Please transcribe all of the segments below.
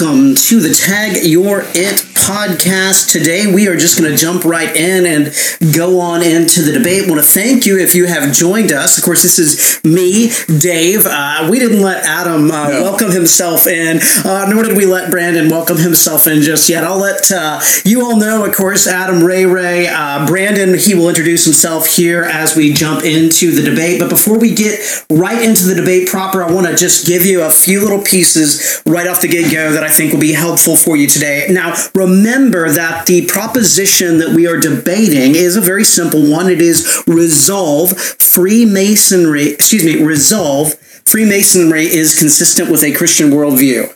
welcome to the Tag Your It podcast. Today, we are just going to jump right in and go on into the debate. I want to thank you if you have joined us. Of course, this is me, Dave. Uh, we didn't let Adam uh, no. welcome himself in, uh, nor did we let Brandon welcome himself in just yet. I'll let uh, you all know, of course, Adam Ray Ray. Uh, Brandon, he will introduce himself here as we jump into the debate. But before we get right into the debate proper, I want to just give you a few little pieces right off the get go that I think will be helpful for you today. Now, remember that the proposition that we are debating is a very simple one. It is resolve Freemasonry, excuse me, resolve Freemasonry is consistent with a Christian worldview.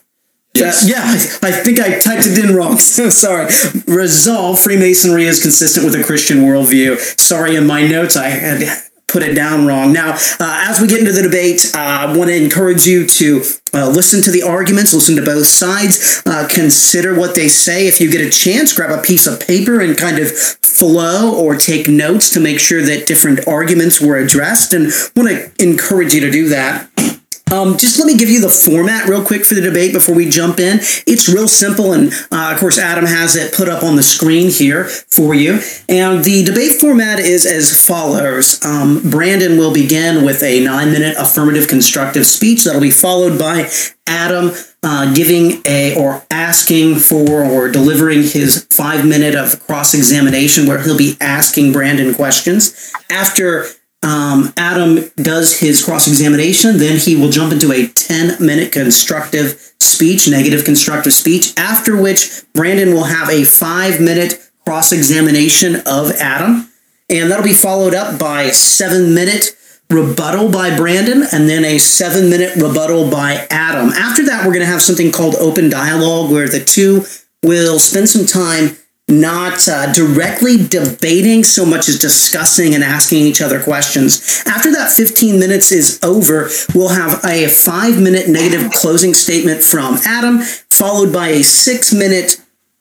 Yes. Uh, yeah, I, I, think I typed it in wrong. So sorry. Resolve Freemasonry is consistent with a Christian worldview. Sorry, in my notes I had put it down wrong. Now, uh, as we get into the debate, uh, I want to encourage you to uh, listen to the arguments, listen to both sides, uh, consider what they say. If you get a chance, grab a piece of paper and kind of flow or take notes to make sure that different arguments were addressed. And want to encourage you to do that. Um, just let me give you the format real quick for the debate before we jump in. It's real simple, and uh, of course, Adam has it put up on the screen here for you. And the debate format is as follows um, Brandon will begin with a nine minute affirmative constructive speech that'll be followed by Adam uh, giving a or asking for or delivering his five minute of cross examination where he'll be asking Brandon questions. After um, Adam does his cross examination, then he will jump into a 10 minute constructive speech, negative constructive speech, after which Brandon will have a five minute cross examination of Adam. And that'll be followed up by a seven minute rebuttal by Brandon and then a seven minute rebuttal by Adam. After that, we're going to have something called open dialogue where the two will spend some time not uh, directly debating so much as discussing and asking each other questions. After that 15 minutes is over, we'll have a five minute negative closing statement from Adam, followed by a six minute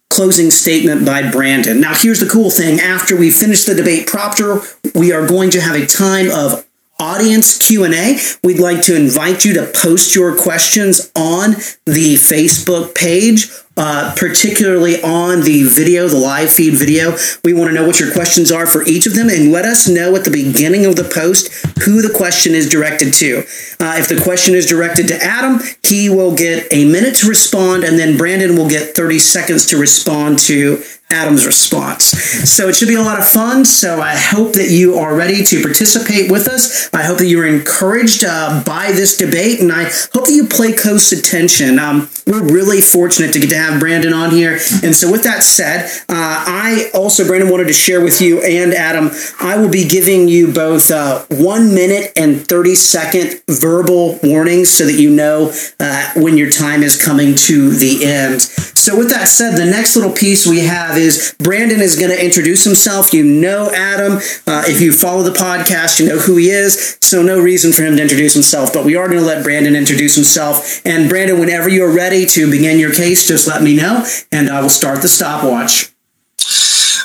closing statement by Brandon. Now, here's the cool thing after we finish the debate proper, we are going to have a time of audience q&a we'd like to invite you to post your questions on the facebook page uh, particularly on the video, the live feed video. We want to know what your questions are for each of them and let us know at the beginning of the post who the question is directed to. Uh, if the question is directed to Adam, he will get a minute to respond, and then Brandon will get 30 seconds to respond to Adam's response. So it should be a lot of fun. So I hope that you are ready to participate with us. I hope that you are encouraged uh, by this debate, and I hope that you play close attention. Um, we're really fortunate to get to have Brandon on here. And so, with that said, uh, I also, Brandon, wanted to share with you and Adam, I will be giving you both uh, one minute and 30 second verbal warnings so that you know uh, when your time is coming to the end. So, with that said, the next little piece we have is Brandon is going to introduce himself. You know Adam. Uh, if you follow the podcast, you know who he is. So, no reason for him to introduce himself, but we are going to let Brandon introduce himself. And, Brandon, whenever you're ready to begin your case, just let me know and I will start the stopwatch.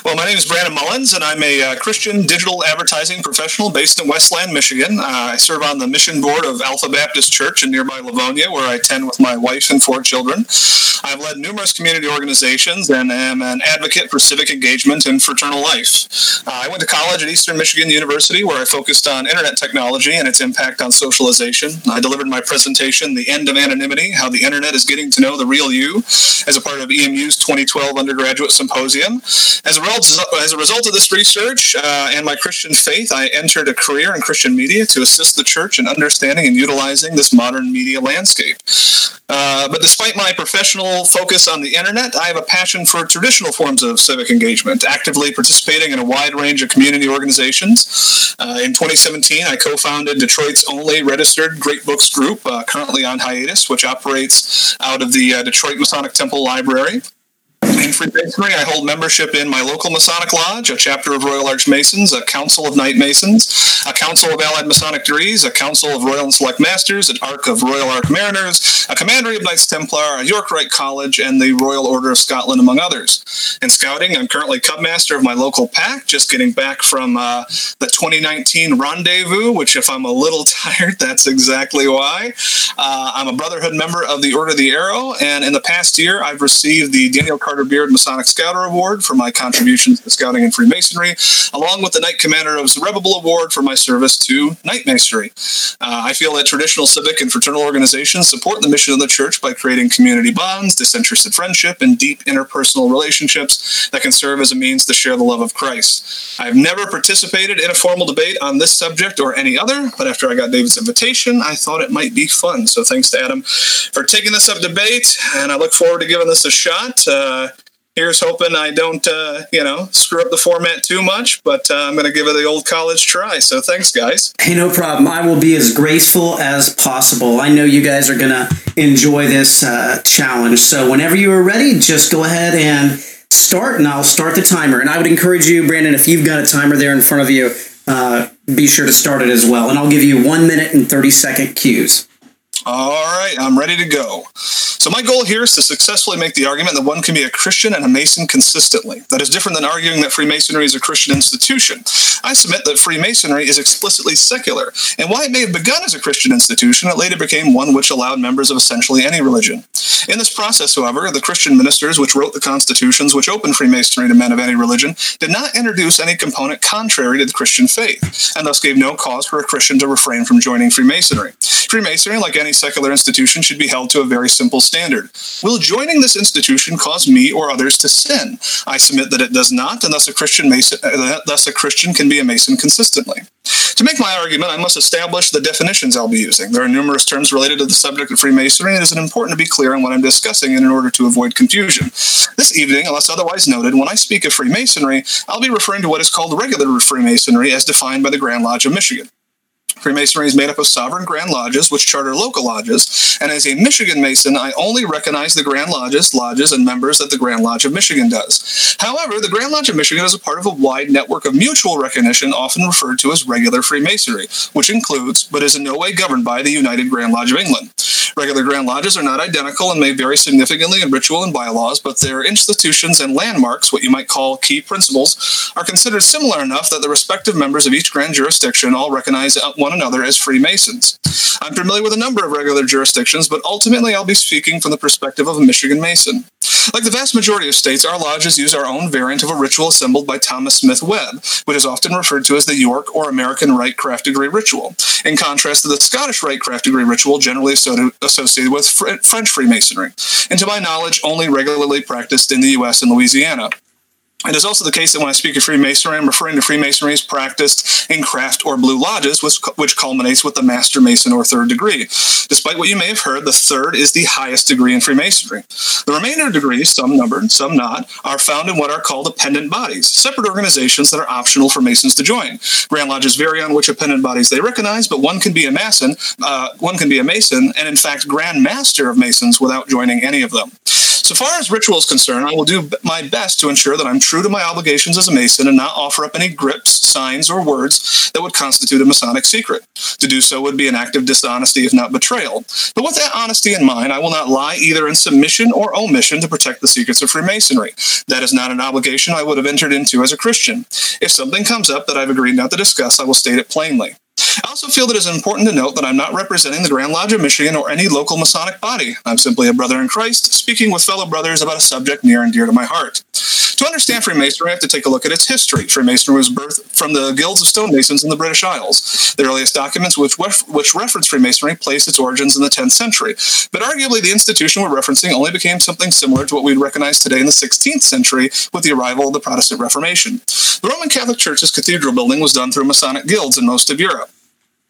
Well, my name is Brandon Mullins, and I'm a uh, Christian digital advertising professional based in Westland, Michigan. Uh, I serve on the mission board of Alpha Baptist Church in nearby Livonia, where I attend with my wife and four children. I've led numerous community organizations and am an advocate for civic engagement and fraternal life. Uh, I went to college at Eastern Michigan University, where I focused on internet technology and its impact on socialization. I delivered my presentation, The End of Anonymity How the Internet is Getting to Know the Real You, as a part of EMU's 2012 undergraduate symposium. As a as a result of this research uh, and my Christian faith, I entered a career in Christian media to assist the church in understanding and utilizing this modern media landscape. Uh, but despite my professional focus on the internet, I have a passion for traditional forms of civic engagement, actively participating in a wide range of community organizations. Uh, in 2017, I co founded Detroit's only registered Great Books group, uh, currently on hiatus, which operates out of the uh, Detroit Masonic Temple Library. In Freemasonry, I hold membership in my local Masonic Lodge, a chapter of Royal Arch Masons, a Council of Knight Masons, a Council of Allied Masonic Degrees, a Council of Royal and Select Masters, an Ark of Royal Ark Mariners, a Commandery of Knights Templar, a York Rite College, and the Royal Order of Scotland, among others. In scouting, I'm currently Cub Master of my local pack, just getting back from uh, the 2019 Rendezvous, which, if I'm a little tired, that's exactly why. Uh, I'm a Brotherhood member of the Order of the Arrow, and in the past year, I've received the Daniel Carter Beard Masonic Scouter Award for my contributions to scouting and Freemasonry, along with the Knight Commander of the Zerubbabel Award for my service to Knight Masonry. Uh, I feel that traditional civic and fraternal organizations support the mission of the church by creating community bonds, disinterested friendship, and deep interpersonal relationships that can serve as a means to share the love of Christ. I've never participated in a formal debate on this subject or any other, but after I got David's invitation, I thought it might be fun. So thanks to Adam for taking this up debate, and I look forward to giving this a shot. Uh, here's hoping I don't, uh, you know, screw up the format too much, but uh, I'm going to give it the old college try. So thanks, guys. Hey, no problem. I will be as graceful as possible. I know you guys are going to enjoy this uh, challenge. So whenever you are ready, just go ahead and start, and I'll start the timer. And I would encourage you, Brandon, if you've got a timer there in front of you, uh, be sure to start it as well. And I'll give you one minute and 30 second cues. All right, I'm ready to go. So, my goal here is to successfully make the argument that one can be a Christian and a Mason consistently. That is different than arguing that Freemasonry is a Christian institution. I submit that Freemasonry is explicitly secular, and while it may have begun as a Christian institution, it later became one which allowed members of essentially any religion. In this process, however, the Christian ministers which wrote the constitutions which opened Freemasonry to men of any religion did not introduce any component contrary to the Christian faith, and thus gave no cause for a Christian to refrain from joining Freemasonry. Freemasonry, like any secular institution, should be held to a very simple standard. Will joining this institution cause me or others to sin? I submit that it does not, and thus a Christian Mason, uh, thus a Christian can be a Mason consistently. To make my argument, I must establish the definitions I'll be using. There are numerous terms related to the subject of Freemasonry, and it is important to be clear on what I'm discussing in order to avoid confusion. This evening, unless otherwise noted, when I speak of Freemasonry, I'll be referring to what is called regular Freemasonry as defined by the Grand Lodge of Michigan. Freemasonry is made up of sovereign Grand Lodges, which charter local lodges, and as a Michigan Mason, I only recognize the Grand Lodges, lodges, and members that the Grand Lodge of Michigan does. However, the Grand Lodge of Michigan is a part of a wide network of mutual recognition, often referred to as regular Freemasonry, which includes, but is in no way governed by, the United Grand Lodge of England. Regular Grand Lodges are not identical and may vary significantly in ritual and bylaws, but their institutions and landmarks, what you might call key principles, are considered similar enough that the respective members of each grand jurisdiction all recognize one another as Freemasons. I'm familiar with a number of regular jurisdictions, but ultimately I'll be speaking from the perspective of a Michigan Mason. Like the vast majority of states, our lodges use our own variant of a ritual assembled by Thomas Smith Webb, which is often referred to as the York or American Rite craft degree ritual, in contrast to the Scottish Rite craft degree ritual generally associated with French Freemasonry, and to my knowledge, only regularly practiced in the U.S. and Louisiana. It is also the case that when I speak of Freemasonry, I'm referring to Freemasonry's practiced in craft or blue lodges, which, which culminates with the Master Mason or third degree. Despite what you may have heard, the third is the highest degree in Freemasonry. The remainder degrees, some numbered, some not, are found in what are called appendant bodies, separate organizations that are optional for Masons to join. Grand lodges vary on which appendant bodies they recognize, but one can be a Mason, uh, one can be a Mason, and in fact, Grand Master of Masons without joining any of them. So far as ritual is concerned, I will do my best to ensure that I'm true to my obligations as a Mason and not offer up any grips, signs, or words that would constitute a Masonic secret. To do so would be an act of dishonesty, if not betrayal. But with that honesty in mind, I will not lie either in submission or omission to protect the secrets of Freemasonry. That is not an obligation I would have entered into as a Christian. If something comes up that I've agreed not to discuss, I will state it plainly. I also feel that it is important to note that I'm not representing the Grand Lodge of Michigan or any local Masonic body. I'm simply a brother in Christ, speaking with fellow brothers about a subject near and dear to my heart. To understand Freemasonry, I have to take a look at its history. Freemasonry was birthed from the guilds of stonemasons in the British Isles. The earliest documents which, which reference Freemasonry place its origins in the 10th century. But arguably, the institution we're referencing only became something similar to what we'd recognize today in the 16th century with the arrival of the Protestant Reformation. The Roman Catholic Church's cathedral building was done through Masonic guilds in most of Europe.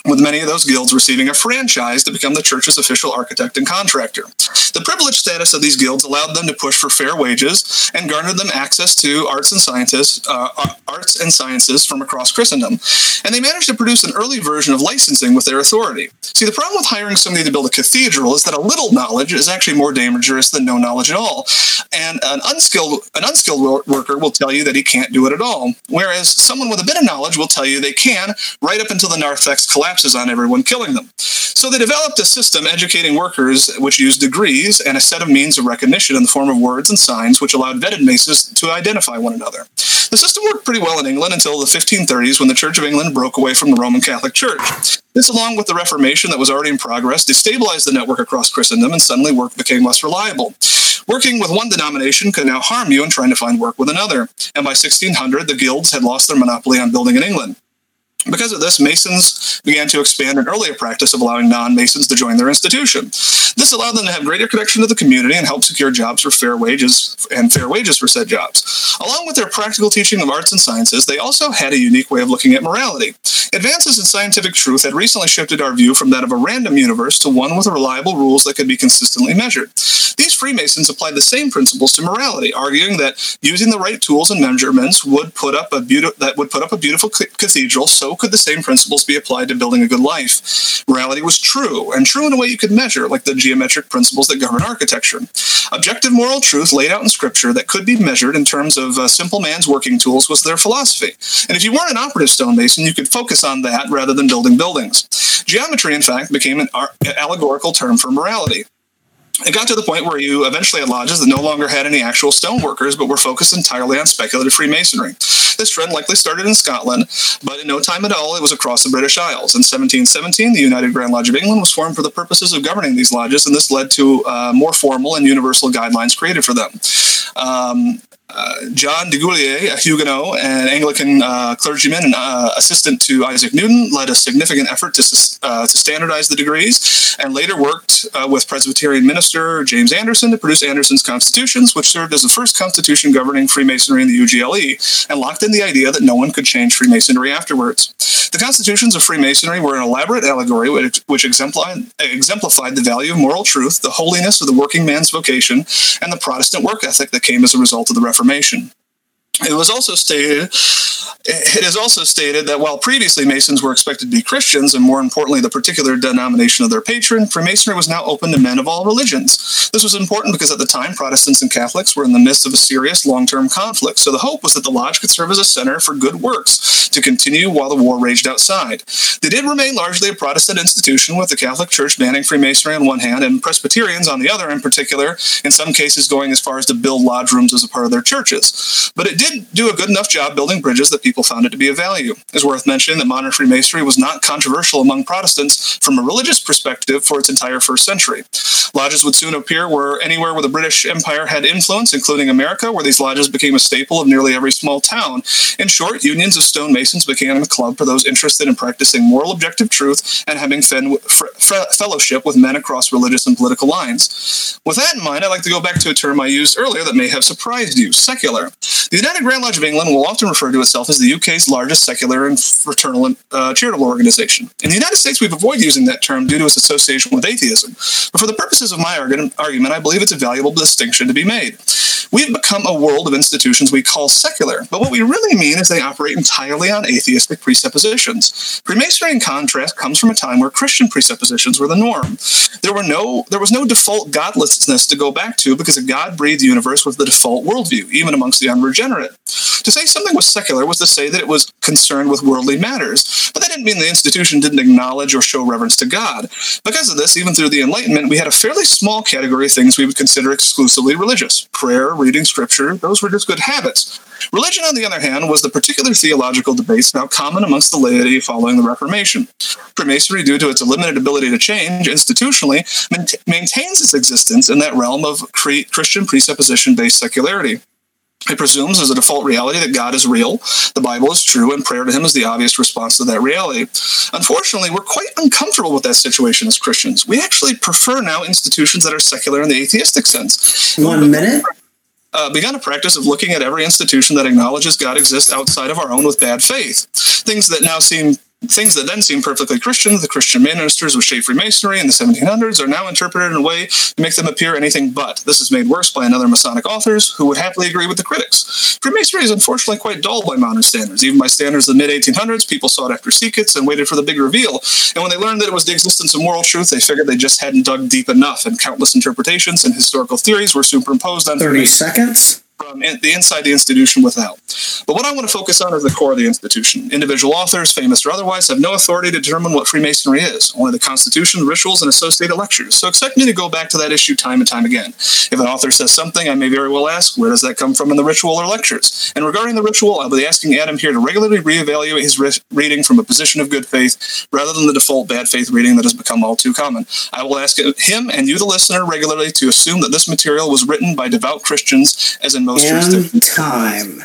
With many of those guilds receiving a franchise to become the church's official architect and contractor. The privileged status of these guilds allowed them to push for fair wages and garnered them access to arts and scientists, uh, arts and sciences from across Christendom. And they managed to produce an early version of licensing with their authority. See, the problem with hiring somebody to build a cathedral is that a little knowledge is actually more dangerous than no knowledge at all. And an unskilled an unskilled worker will tell you that he can't do it at all, whereas someone with a bit of knowledge will tell you they can, right up until the narthex collapses on everyone, killing them. So they developed a system educating workers which used degrees and a set of means of recognition in the form of words and signs which allowed vetted maces to identify one another. The system worked pretty well in England until the 1530s when the Church of England broke away from the Roman Catholic Church. This, along with the Reformation that was already in progress, destabilized the network across Christendom and suddenly work became less reliable. Working with one denomination could now harm you in trying to find work with another. And by 1600, the guilds had lost their monopoly on building in England. Because of this, Masons began to expand an earlier practice of allowing non Masons to join their institution. This allowed them to have greater connection to the community and help secure jobs for fair wages and fair wages for said jobs. Along with their practical teaching of arts and sciences, they also had a unique way of looking at morality. Advances in scientific truth had recently shifted our view from that of a random universe to one with reliable rules that could be consistently measured. These Freemasons applied the same principles to morality, arguing that using the right tools and measurements would put up a beautiful that would put up a beautiful cathedral. So could the same principles be applied to building a good life? Morality was true, and true in a way you could measure, like the geometric principles that govern architecture. Objective moral truth laid out in Scripture that could be measured in terms of uh, simple man's working tools was their philosophy. And if you weren't an operative stonemason, you could focus on that rather than building buildings. Geometry, in fact, became an allegorical term for morality it got to the point where you eventually had lodges that no longer had any actual stone workers, but were focused entirely on speculative Freemasonry. This trend likely started in Scotland, but in no time at all, it was across the British Isles. In 1717, the United Grand Lodge of England was formed for the purposes of governing these lodges, and this led to uh, more formal and universal guidelines created for them. Um, uh, John Desaguliers, a Huguenot and Anglican uh, clergyman and uh, assistant to Isaac Newton, led a significant effort to, uh, to standardize the degrees and later worked uh, with Presbyterian minister James Anderson to produce Anderson's constitutions, which served as the first constitution governing Freemasonry in the UGLE and locked in the idea that no one could change Freemasonry afterwards. The constitutions of Freemasonry were an elaborate allegory which, which exemplified, exemplified the value of moral truth, the holiness of the working man's vocation, and the Protestant work ethic that came as a result of the Reformation. Reformation. It was also stated it is also stated that while previously Masons were expected to be Christians, and more importantly, the particular denomination of their patron, Freemasonry was now open to men of all religions. This was important because at the time, Protestants and Catholics were in the midst of a serious long term conflict. So the hope was that the lodge could serve as a center for good works to continue while the war raged outside. They did remain largely a Protestant institution, with the Catholic Church banning Freemasonry on one hand and Presbyterians on the other, in particular, in some cases going as far as to build lodge rooms as a part of their churches. But it did do a good enough job building bridges that people found it to be of value. It's worth mentioning that modern Freemasonry was not controversial among Protestants from a religious perspective for its entire first century. Lodges would soon appear where anywhere where the British Empire had influence, including America, where these lodges became a staple of nearly every small town. In short, unions of stonemasons became a club for those interested in practicing moral objective truth and having fen- fellowship with men across religious and political lines. With that in mind, I'd like to go back to a term I used earlier that may have surprised you secular. The United Grand Lodge of England will often refer to itself as the UK's largest secular and fraternal uh, charitable organization. In the United States, we've avoided using that term due to its association with atheism. But for the purposes of my argument, I believe it's a valuable distinction to be made. We've become a world of institutions we call secular, but what we really mean is they operate entirely on atheistic presuppositions. Freemasonry, in contrast, comes from a time where Christian presuppositions were the norm. There were no, there was no default godlessness to go back to because a God-breathed universe was the default worldview, even amongst the unregenerate. To say something was secular was to say that it was concerned with worldly matters, but that didn't mean the institution didn't acknowledge or show reverence to God. Because of this, even through the Enlightenment, we had a fairly small category of things we would consider exclusively religious prayer, reading scripture, those were just good habits. Religion, on the other hand, was the particular theological debates now common amongst the laity following the Reformation. Freemasonry, due to its limited ability to change institutionally, maintains its existence in that realm of Christian presupposition based secularity. It presumes as a default reality that God is real, the Bible is true, and prayer to Him is the obvious response to that reality. Unfortunately, we're quite uncomfortable with that situation as Christians. We actually prefer now institutions that are secular in the atheistic sense. One minute? Uh, begun a practice of looking at every institution that acknowledges God exists outside of our own with bad faith. Things that now seem things that then seemed perfectly Christian, the Christian ministers with shaped Freemasonry in the 1700s, are now interpreted in a way to make them appear anything but. This is made worse by another Masonic authors who would happily agree with the critics. Freemasonry is unfortunately quite dull by modern standards. Even by standards of the mid 1800s, people sought after secrets and waited for the big reveal. And when they learned that it was the existence of moral truth, they figured they just hadn't dug deep enough, and countless interpretations and historical theories were superimposed on 30 seconds from the inside the institution without. But what I want to focus on is the core of the institution. Individual authors, famous or otherwise, have no authority to determine what Freemasonry is, only the Constitution, rituals, and associated lectures. So expect me to go back to that issue time and time again. If an author says something, I may very well ask, where does that come from in the ritual or lectures? And regarding the ritual, I'll be asking Adam here to regularly reevaluate his re- reading from a position of good faith rather than the default bad faith reading that has become all too common. I will ask him and you, the listener, regularly to assume that this material was written by devout Christians as in most and time.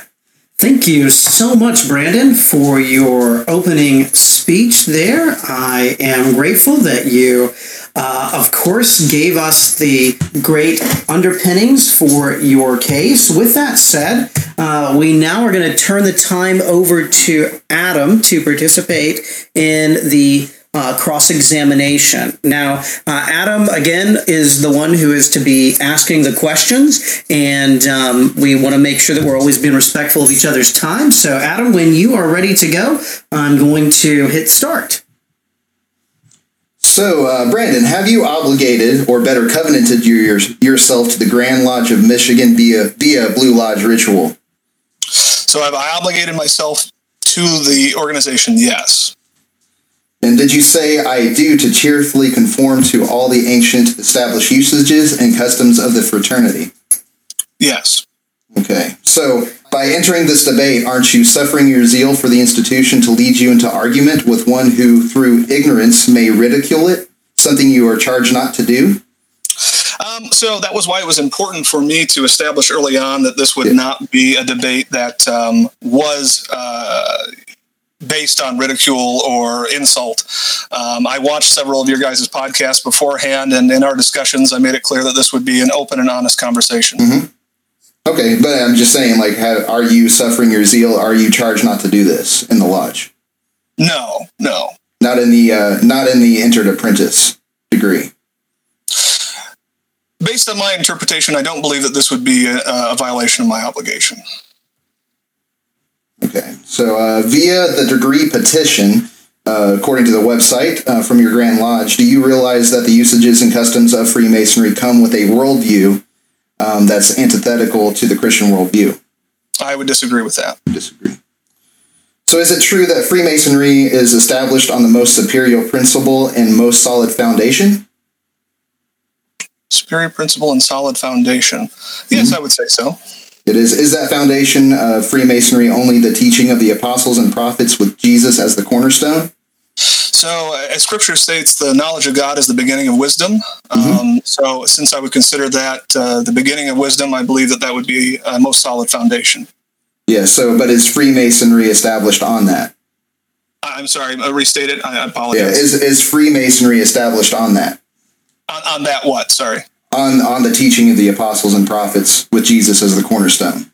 Thank you so much, Brandon, for your opening speech there. I am grateful that you, uh, of course, gave us the great underpinnings for your case. With that said, uh, we now are going to turn the time over to Adam to participate in the uh, cross examination. Now, uh, Adam, again, is the one who is to be asking the questions, and um, we want to make sure that we're always being respectful of each other's time. So, Adam, when you are ready to go, I'm going to hit start. So, uh, Brandon, have you obligated or better covenanted your, yourself to the Grand Lodge of Michigan via via Blue Lodge ritual? So, have I obligated myself to the organization? Yes. And did you say, I do to cheerfully conform to all the ancient established usages and customs of the fraternity? Yes. Okay. So, by entering this debate, aren't you suffering your zeal for the institution to lead you into argument with one who, through ignorance, may ridicule it, something you are charged not to do? Um, so that was why it was important for me to establish early on that this would yeah. not be a debate that um, was uh, based on ridicule or insult. Um, I watched several of your guys' podcasts beforehand, and in our discussions, I made it clear that this would be an open and honest conversation. Mm-hmm. Okay, but I'm just saying, like, have, are you suffering your zeal? Are you charged not to do this in the lodge? No, no, not in the uh, not in the entered apprentice degree. Based on my interpretation, I don't believe that this would be a, a violation of my obligation. Okay, so uh, via the degree petition, uh, according to the website uh, from your Grand Lodge, do you realize that the usages and customs of Freemasonry come with a worldview um, that's antithetical to the Christian worldview? I would disagree with that. Disagree. So, is it true that Freemasonry is established on the most superior principle and most solid foundation? Superior principle and solid foundation. Yes, mm-hmm. I would say so. It is is that foundation of Freemasonry only the teaching of the apostles and prophets with Jesus as the cornerstone? So, as Scripture states, the knowledge of God is the beginning of wisdom. Mm-hmm. Um, so, since I would consider that uh, the beginning of wisdom, I believe that that would be a most solid foundation. Yeah. So, but is Freemasonry established on that? I'm sorry. Uh, restate it. I apologize. Yeah. Is is Freemasonry established on that? On, on that what? Sorry on on the teaching of the apostles and prophets with Jesus as the cornerstone?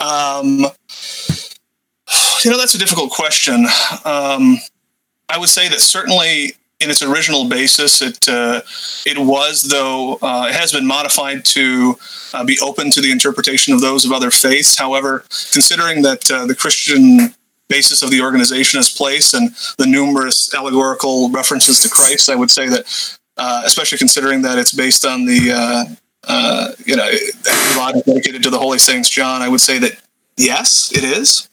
Um, you know, that's a difficult question. Um, I would say that certainly in its original basis, it uh, it was, though uh, it has been modified to uh, be open to the interpretation of those of other faiths. However, considering that uh, the Christian basis of the organization is placed and the numerous allegorical references to Christ, I would say that uh, especially considering that it's based on the uh, uh, you know lot dedicated to the Holy Saints John. I would say that yes, it is.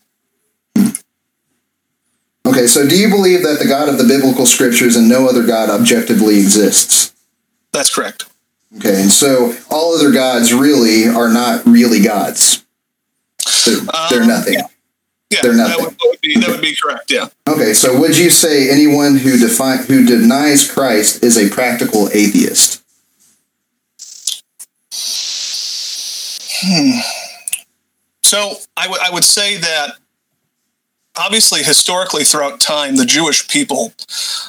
Okay, so do you believe that the God of the biblical scriptures and no other God objectively exists? That's correct. Okay, and so all other gods really are not really gods. They're, they're um, nothing. Yeah. Yeah, they're nothing. That would, that would, be, that would be correct. Yeah. Okay, so would you say anyone who define who denies Christ is a practical atheist? Hmm. So I would I would say that obviously historically throughout time the Jewish people,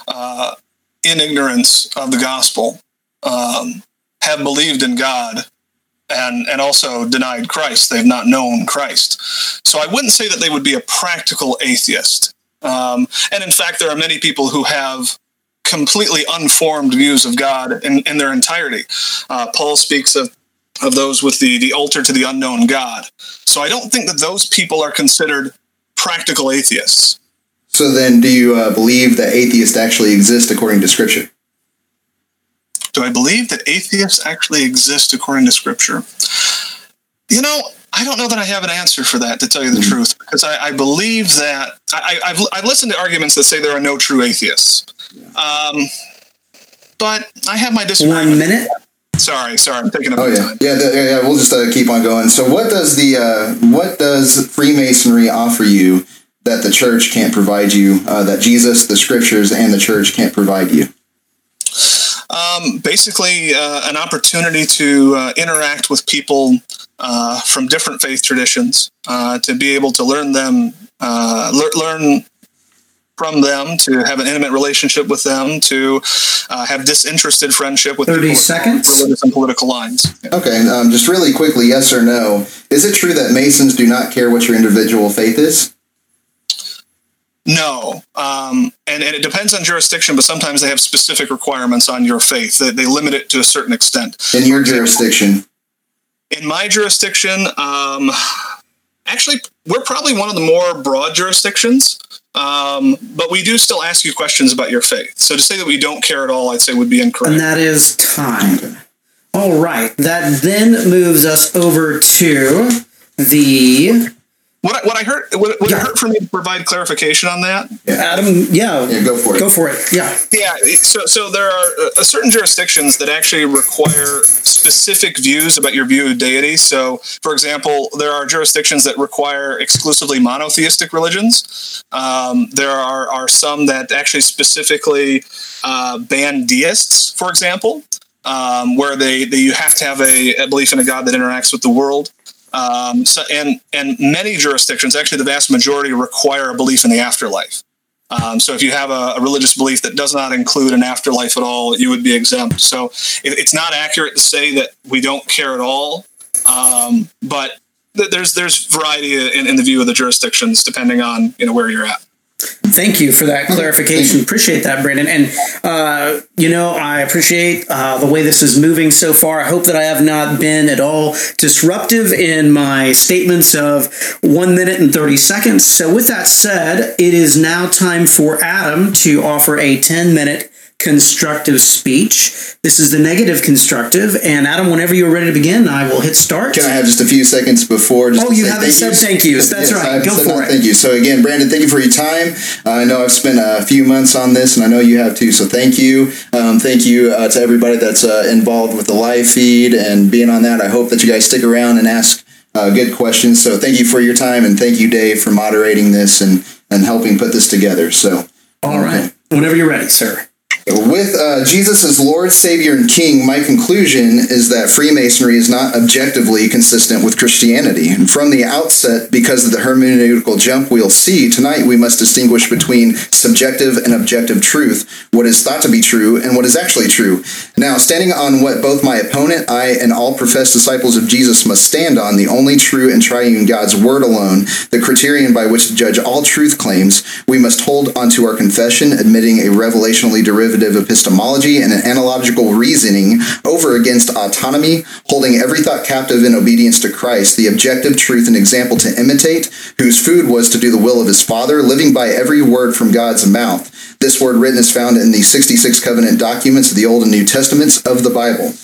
uh, in ignorance of the gospel, um, have believed in God and and also denied Christ. They've not known Christ. So I wouldn't say that they would be a practical atheist. Um, and in fact, there are many people who have completely unformed views of God in, in their entirety. Uh, Paul speaks of of those with the the altar to the unknown God. So I don't think that those people are considered practical atheists. So then, do you uh, believe that atheists actually exist according to Scripture? Do I believe that atheists actually exist according to Scripture? You know, I don't know that I have an answer for that, to tell you the mm-hmm. truth, because I, I, believe that I, have I've listened to arguments that say there are no true atheists. Um, but I have my disagreement. One minute. Sorry, sorry, I'm taking up oh, yeah. time. Yeah, the, yeah, we'll just uh, keep on going. So, what does the uh, what does Freemasonry offer you that the church can't provide you? Uh, that Jesus, the Scriptures, and the church can't provide you? Um, basically, uh, an opportunity to uh, interact with people uh, from different faith traditions, to be able to learn them, le- learn from them, to have an intimate relationship with them, to uh, have disinterested friendship with 30 seconds. religious and political lines. Yeah. Okay, um, just really quickly, yes or no. Is it true that Masons do not care what your individual faith is? No, um, and, and it depends on jurisdiction, but sometimes they have specific requirements on your faith. They, they limit it to a certain extent. In your jurisdiction? In my jurisdiction, um, actually, we're probably one of the more broad jurisdictions. Um, but we do still ask you questions about your faith. So to say that we don't care at all, I'd say would be incorrect. And that is time. All right. That then moves us over to the what I, what I heard would, would yeah. it hurt for me to provide clarification on that? Yeah. Adam, yeah, yeah, go for it. Go for it. Yeah, yeah. So so there are uh, certain jurisdictions that actually require specific views about your view of deity. So, for example, there are jurisdictions that require exclusively monotheistic religions. Um, there are are some that actually specifically uh, ban deists, for example. Um, where they, they you have to have a, a belief in a God that interacts with the world. Um, so, and and many jurisdictions, actually, the vast majority require a belief in the afterlife. Um, so if you have a, a, religious belief that does not include an afterlife at all, you would be exempt. So it, it's not accurate to say that we don't care at all, um, but th- there's there's variety in, in the view of the jurisdictions depending on you know where you're at. Thank you for that clarification. Appreciate that, Brandon. And, uh, you know, I appreciate uh, the way this is moving so far. I hope that I have not been at all disruptive in my statements of one minute and 30 seconds. So, with that said, it is now time for Adam to offer a 10 minute constructive speech. This is the negative constructive. And Adam, whenever you're ready to begin, I will hit start. Can I have just a few seconds before? oh, you haven't said thank yous. That's yes, right. Go for it. Thank you. So again, Brandon, thank you for your time. Uh, I know I've spent a few months on this, and I know you have too. So thank you. Um, thank you uh, to everybody that's uh, involved with the live feed and being on that. I hope that you guys stick around and ask uh, good questions. So thank you for your time, and thank you, Dave, for moderating this and and helping put this together. So. All right. Whenever you're ready, sir. With uh, Jesus as Lord, Savior, and King, my conclusion is that Freemasonry is not objectively consistent with Christianity. And from the outset, because of the hermeneutical jump we'll see, tonight we must distinguish between subjective and objective truth, what is thought to be true, and what is actually true. Now, standing on what both my opponent, I, and all professed disciples of Jesus must stand on, the only true and triune God's Word alone, the criterion by which to judge all truth claims, we must hold onto our confession, admitting a revelationally derivative epistemology and an analogical reasoning over against autonomy, holding every thought captive in obedience to Christ, the objective truth and example to imitate, whose food was to do the will of his Father, living by every word from God's mouth. This word written is found in the 66 covenant documents of the Old and New Testaments of the Bible.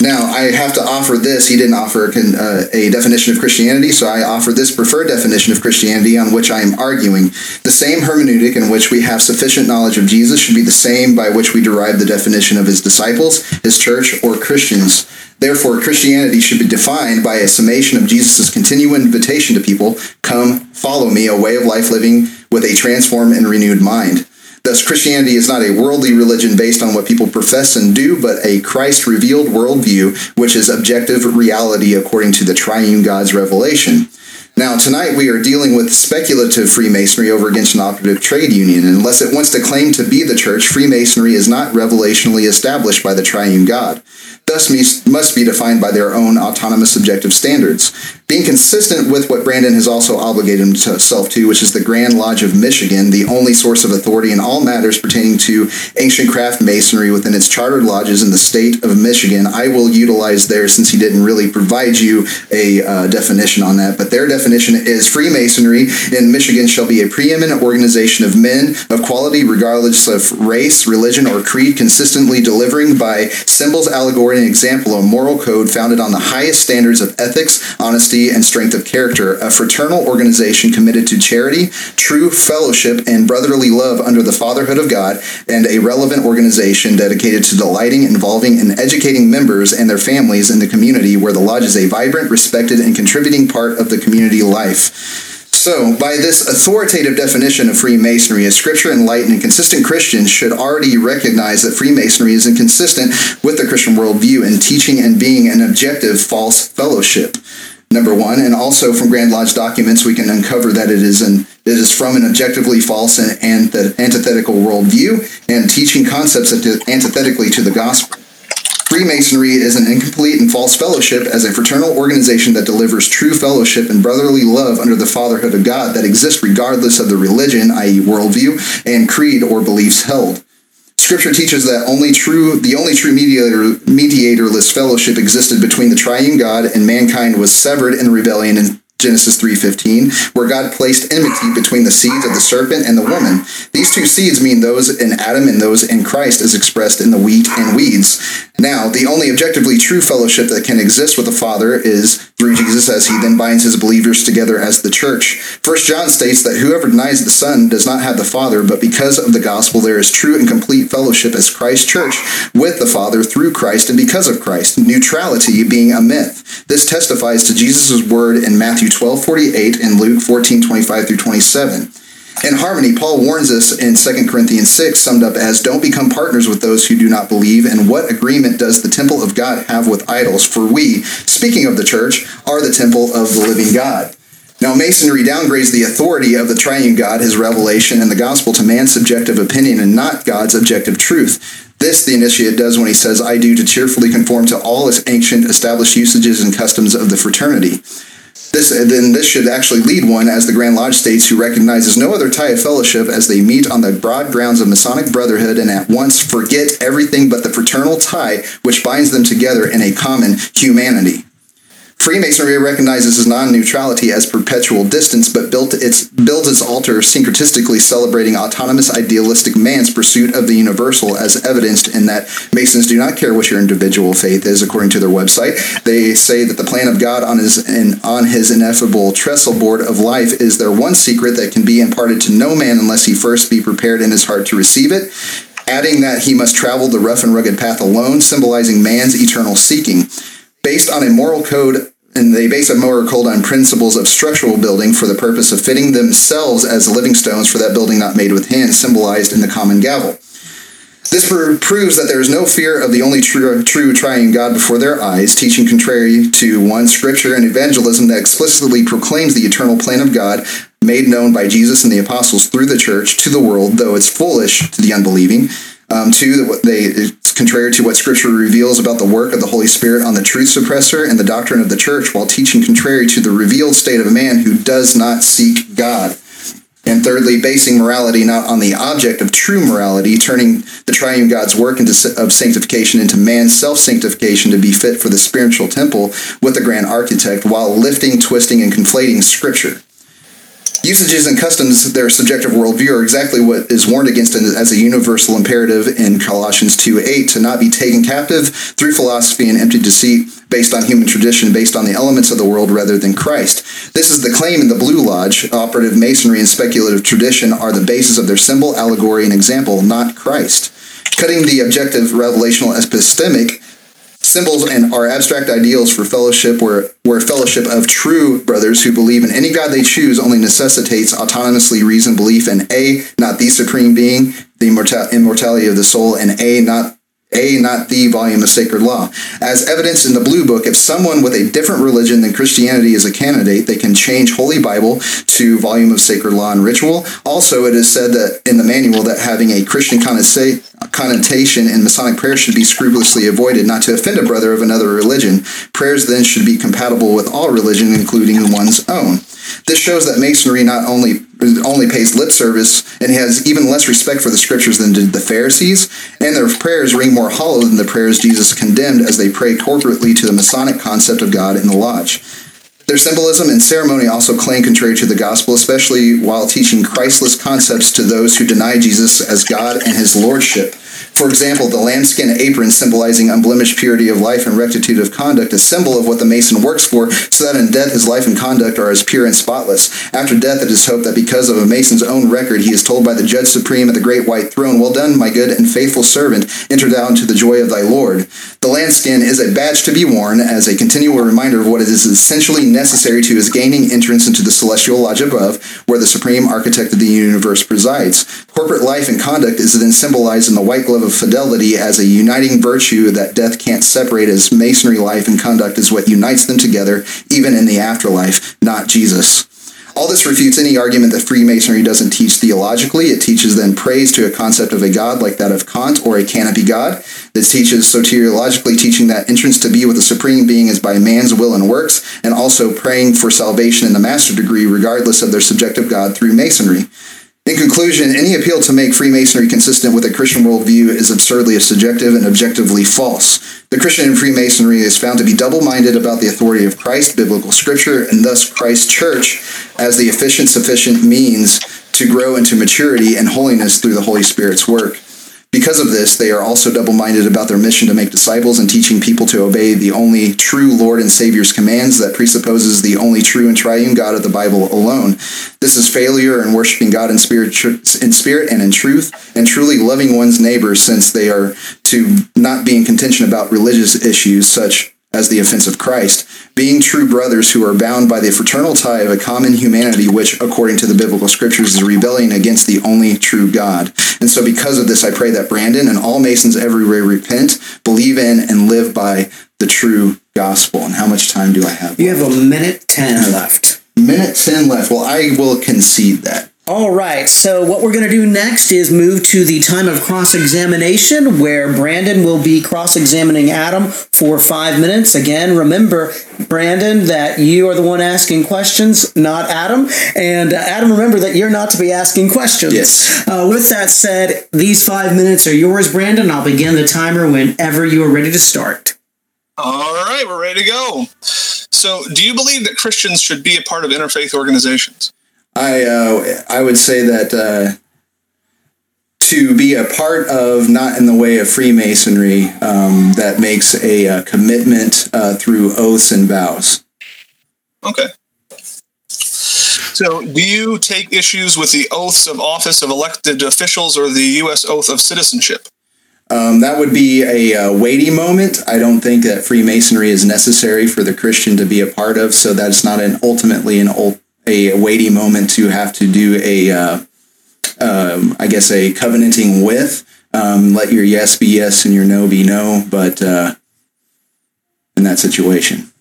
Now, I have to offer this. He didn't offer uh, a definition of Christianity, so I offer this preferred definition of Christianity on which I am arguing. The same hermeneutic in which we have sufficient knowledge of Jesus should be the same by which we derive the definition of his disciples, his church, or Christians. Therefore, Christianity should be defined by a summation of Jesus' continual invitation to people come, follow me, a way of life living with a transformed and renewed mind. Thus, Christianity is not a worldly religion based on what people profess and do, but a Christ revealed worldview, which is objective reality according to the triune God's revelation. Now, tonight we are dealing with speculative Freemasonry over against an operative trade union. Unless it wants to claim to be the church, Freemasonry is not revelationally established by the triune God thus must be defined by their own autonomous subjective standards. being consistent with what Brandon has also obligated himself to, which is the Grand Lodge of Michigan, the only source of authority in all matters pertaining to ancient craft masonry within its chartered lodges in the state of Michigan. I will utilize there since he didn't really provide you a uh, definition on that, but their definition is Freemasonry. In Michigan shall be a preeminent organization of men of quality regardless of race, religion, or creed, consistently delivering by symbols, allegory, and example a moral code founded on the highest standards of ethics, honesty, and strength of character, a fraternal organization committed to charity, true fellowship, and brotherly love under the fatherhood of God, and a relevant organization dedicated to delighting, involving, and educating members and their families in the community where the lodge is a vibrant, respected, and contributing part of the community life. So, by this authoritative definition of Freemasonry, a scripture enlightened and consistent Christians should already recognize that Freemasonry is inconsistent with the Christian worldview in teaching and being an objective false fellowship. Number one, and also from Grand Lodge documents, we can uncover that it is an it is from an objectively false and antithetical worldview and teaching concepts antithetically to the gospel. Freemasonry is an incomplete and false fellowship as a fraternal organization that delivers true fellowship and brotherly love under the fatherhood of God that exists regardless of the religion, i.e., worldview, and creed or beliefs held. Scripture teaches that only true, the only true mediator, mediatorless fellowship existed between the triune God and mankind was severed in rebellion in Genesis 3:15, where God placed enmity between the seeds of the serpent and the woman. These two seeds mean those in Adam and those in Christ as expressed in the wheat and weeds. Now, the only objectively true fellowship that can exist with the Father is through Jesus as he then binds his believers together as the church. First John states that whoever denies the Son does not have the Father, but because of the gospel there is true and complete fellowship as Christ's church with the Father through Christ and because of Christ, neutrality being a myth. This testifies to Jesus' word in Matthew 12:48 and Luke 14:25 through 27. In harmony, Paul warns us in 2 Corinthians 6, summed up as Don't become partners with those who do not believe. And what agreement does the temple of God have with idols? For we, speaking of the church, are the temple of the living God. Now, Masonry downgrades the authority of the triune God, his revelation, and the gospel to man's subjective opinion and not God's objective truth. This the initiate does when he says, I do to cheerfully conform to all ancient established usages and customs of the fraternity. This then this should actually lead one, as the Grand Lodge states, who recognizes no other tie of fellowship as they meet on the broad grounds of Masonic brotherhood and at once forget everything but the fraternal tie which binds them together in a common humanity. Freemasonry recognizes non-neutrality as perpetual distance, but built its, builds its altar syncretistically celebrating autonomous idealistic man's pursuit of the universal as evidenced in that Masons do not care what your individual faith is, according to their website. They say that the plan of God on his, on his ineffable trestle board of life is their one secret that can be imparted to no man unless he first be prepared in his heart to receive it adding that he must travel the rough and rugged path alone, symbolizing man's eternal seeking. Based on a moral code and they base a mower code on principles of structural building for the purpose of fitting themselves as living stones for that building not made with hands, symbolized in the common gavel. This proves that there is no fear of the only true, true triune God before their eyes, teaching contrary to one scripture and evangelism that explicitly proclaims the eternal plan of God made known by Jesus and the apostles through the church to the world, though it's foolish to the unbelieving. Um, two, that they it's contrary to what Scripture reveals about the work of the Holy Spirit on the truth suppressor and the doctrine of the church, while teaching contrary to the revealed state of a man who does not seek God. And thirdly, basing morality not on the object of true morality, turning the triune God's work into, of sanctification into man's self sanctification to be fit for the spiritual temple with the grand architect, while lifting, twisting, and conflating Scripture. Usages and customs, their subjective worldview, are exactly what is warned against as a universal imperative in Colossians 2 8 to not be taken captive through philosophy and empty deceit based on human tradition, based on the elements of the world rather than Christ. This is the claim in the Blue Lodge. Operative masonry and speculative tradition are the basis of their symbol, allegory, and example, not Christ. Cutting the objective revelational epistemic symbols and are abstract ideals for fellowship where, where fellowship of true brothers who believe in any god they choose only necessitates autonomously reasoned belief in a not the supreme being the immortality of the soul and a not a, not the volume of sacred law. As evidenced in the Blue Book, if someone with a different religion than Christianity is a candidate, they can change Holy Bible to volume of sacred law and ritual. Also, it is said that in the manual that having a Christian connotation in Masonic prayer should be scrupulously avoided, not to offend a brother of another religion. Prayers then should be compatible with all religion, including one's own. This shows that Masonry not only only pays lip service and has even less respect for the scriptures than did the Pharisees, and their prayers ring more hollow than the prayers Jesus condemned as they pray corporately to the Masonic concept of God in the lodge. Their symbolism and ceremony also claim contrary to the gospel, especially while teaching Christless concepts to those who deny Jesus as God and his lordship. For example, the lambskin apron symbolizing unblemished purity of life and rectitude of conduct, a symbol of what the Mason works for, so that in death his life and conduct are as pure and spotless. After death, it is hoped that because of a Mason's own record, he is told by the Judge Supreme at the great white throne, Well done, my good and faithful servant, enter thou into the joy of thy Lord. The lambskin is a badge to be worn as a continual reminder of what is essentially necessary to his gaining entrance into the celestial lodge above, where the supreme architect of the universe presides. Corporate life and conduct is then symbolized in the white glove of fidelity as a uniting virtue that death can't separate, as masonry life and conduct is what unites them together, even in the afterlife, not Jesus. All this refutes any argument that Freemasonry doesn't teach theologically. It teaches then praise to a concept of a God like that of Kant or a canopy God. This teaches soteriologically teaching that entrance to be with the Supreme Being is by man's will and works, and also praying for salvation in the master degree regardless of their subjective God through Masonry. In conclusion, any appeal to make Freemasonry consistent with a Christian worldview is absurdly subjective and objectively false. The Christian in Freemasonry is found to be double minded about the authority of Christ, biblical scripture, and thus Christ's church as the efficient, sufficient means to grow into maturity and holiness through the Holy Spirit's work. Because of this, they are also double minded about their mission to make disciples and teaching people to obey the only true Lord and Savior's commands that presupposes the only true and triune God of the Bible alone. This is failure in worshiping God in spirit, in spirit and in truth, and truly loving one's neighbor, since they are to not be in contention about religious issues such as the offense of Christ, being true brothers who are bound by the fraternal tie of a common humanity, which, according to the biblical scriptures, is rebelling against the only true God. And so, because of this, I pray that Brandon and all Masons everywhere repent, believe in, and live by the true gospel. And how much time do I have? You have a minute 10 left. Minute 10 left. Well, I will concede that. All right, so what we're going to do next is move to the time of cross examination where Brandon will be cross examining Adam for five minutes. Again, remember, Brandon, that you are the one asking questions, not Adam. And uh, Adam, remember that you're not to be asking questions. Yes. Uh, with that said, these five minutes are yours, Brandon. I'll begin the timer whenever you are ready to start. All right, we're ready to go. So, do you believe that Christians should be a part of interfaith organizations? I uh, I would say that uh, to be a part of not in the way of Freemasonry um, that makes a, a uh, commitment uh, through oaths and vows. Okay. So, do you take issues with the oaths of office of elected officials or the U.S. oath of citizenship? Um, that would be a, a, uh, weighty moment. I don't think that Freemasonry is necessary for the Christian to be a part of, so that's not an ultimately an a weighty moment to have to do a, uh, um, I guess, a covenanting with. Um, let your yes be yes and your no be no, but uh, in that situation.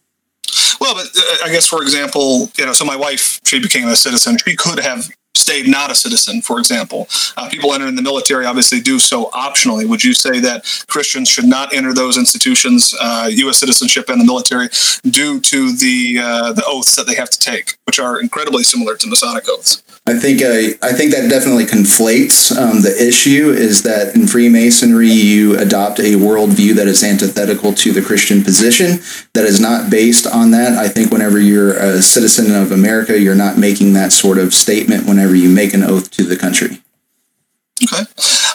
Well, but uh, I guess, for example, you know, so my wife, she became a citizen. She could have stayed not a citizen, for example. Uh, people entering the military obviously do so optionally. Would you say that Christians should not enter those institutions, uh, U.S. citizenship and the military, due to the uh, the oaths that they have to take, which are incredibly similar to Masonic oaths? I think uh, I think that definitely conflates. Um, the issue is that in Freemasonry, you adopt a worldview that is antithetical to the Christian position, that is not based on that. I think whenever you're a citizen of America, you're not making that sort of statement whenever you make an oath to the country. Okay.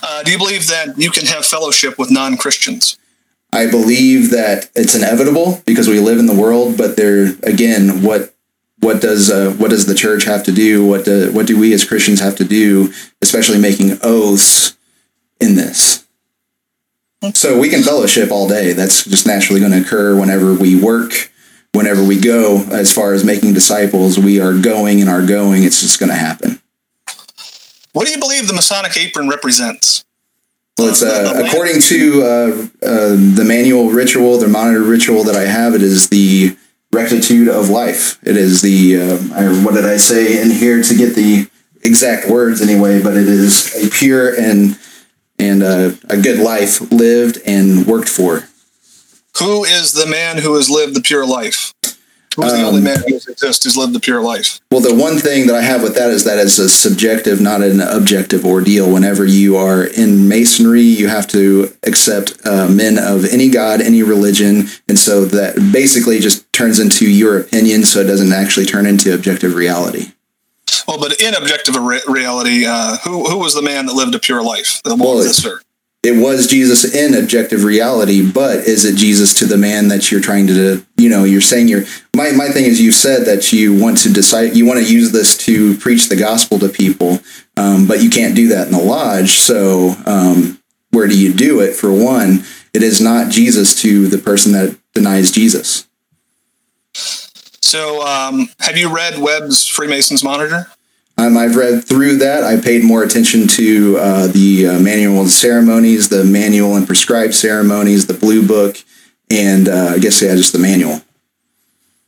Uh, do you believe that you can have fellowship with non Christians? I believe that it's inevitable because we live in the world, but there again, what what does uh, what does the church have to do? What do, what do we as Christians have to do, especially making oaths in this? So we can fellowship all day. That's just naturally going to occur whenever we work, whenever we go. As far as making disciples, we are going and are going. It's just going to happen. What do you believe the Masonic apron represents? Well, it's uh, according to uh, uh, the manual ritual, the monitor ritual that I have. It is the rectitude of life. It is the uh, what did I say in here to get the exact words anyway? But it is a pure and and uh, a good life lived and worked for. Who is the man who has lived the pure life? Who's the Um, only man who exists who's lived the pure life? Well, the one thing that I have with that is that it's a subjective, not an objective ordeal. Whenever you are in masonry, you have to accept uh, men of any god, any religion, and so that basically just turns into your opinion, so it doesn't actually turn into objective reality. Well, but in objective re- reality, uh, who who was the man that lived a pure life? The one Well, with it- this earth. It was Jesus in objective reality, but is it Jesus to the man that you're trying to, you know, you're saying you're, my, my thing is you said that you want to decide, you want to use this to preach the gospel to people, um, but you can't do that in the lodge. So, um, where do you do it? For one, it is not Jesus to the person that denies Jesus. So, um, have you read Webb's Freemasons Monitor? Um, I've read through that. I paid more attention to uh, the uh, manual and ceremonies, the manual and prescribed ceremonies, the blue book, and uh, I guess yeah, just the manual,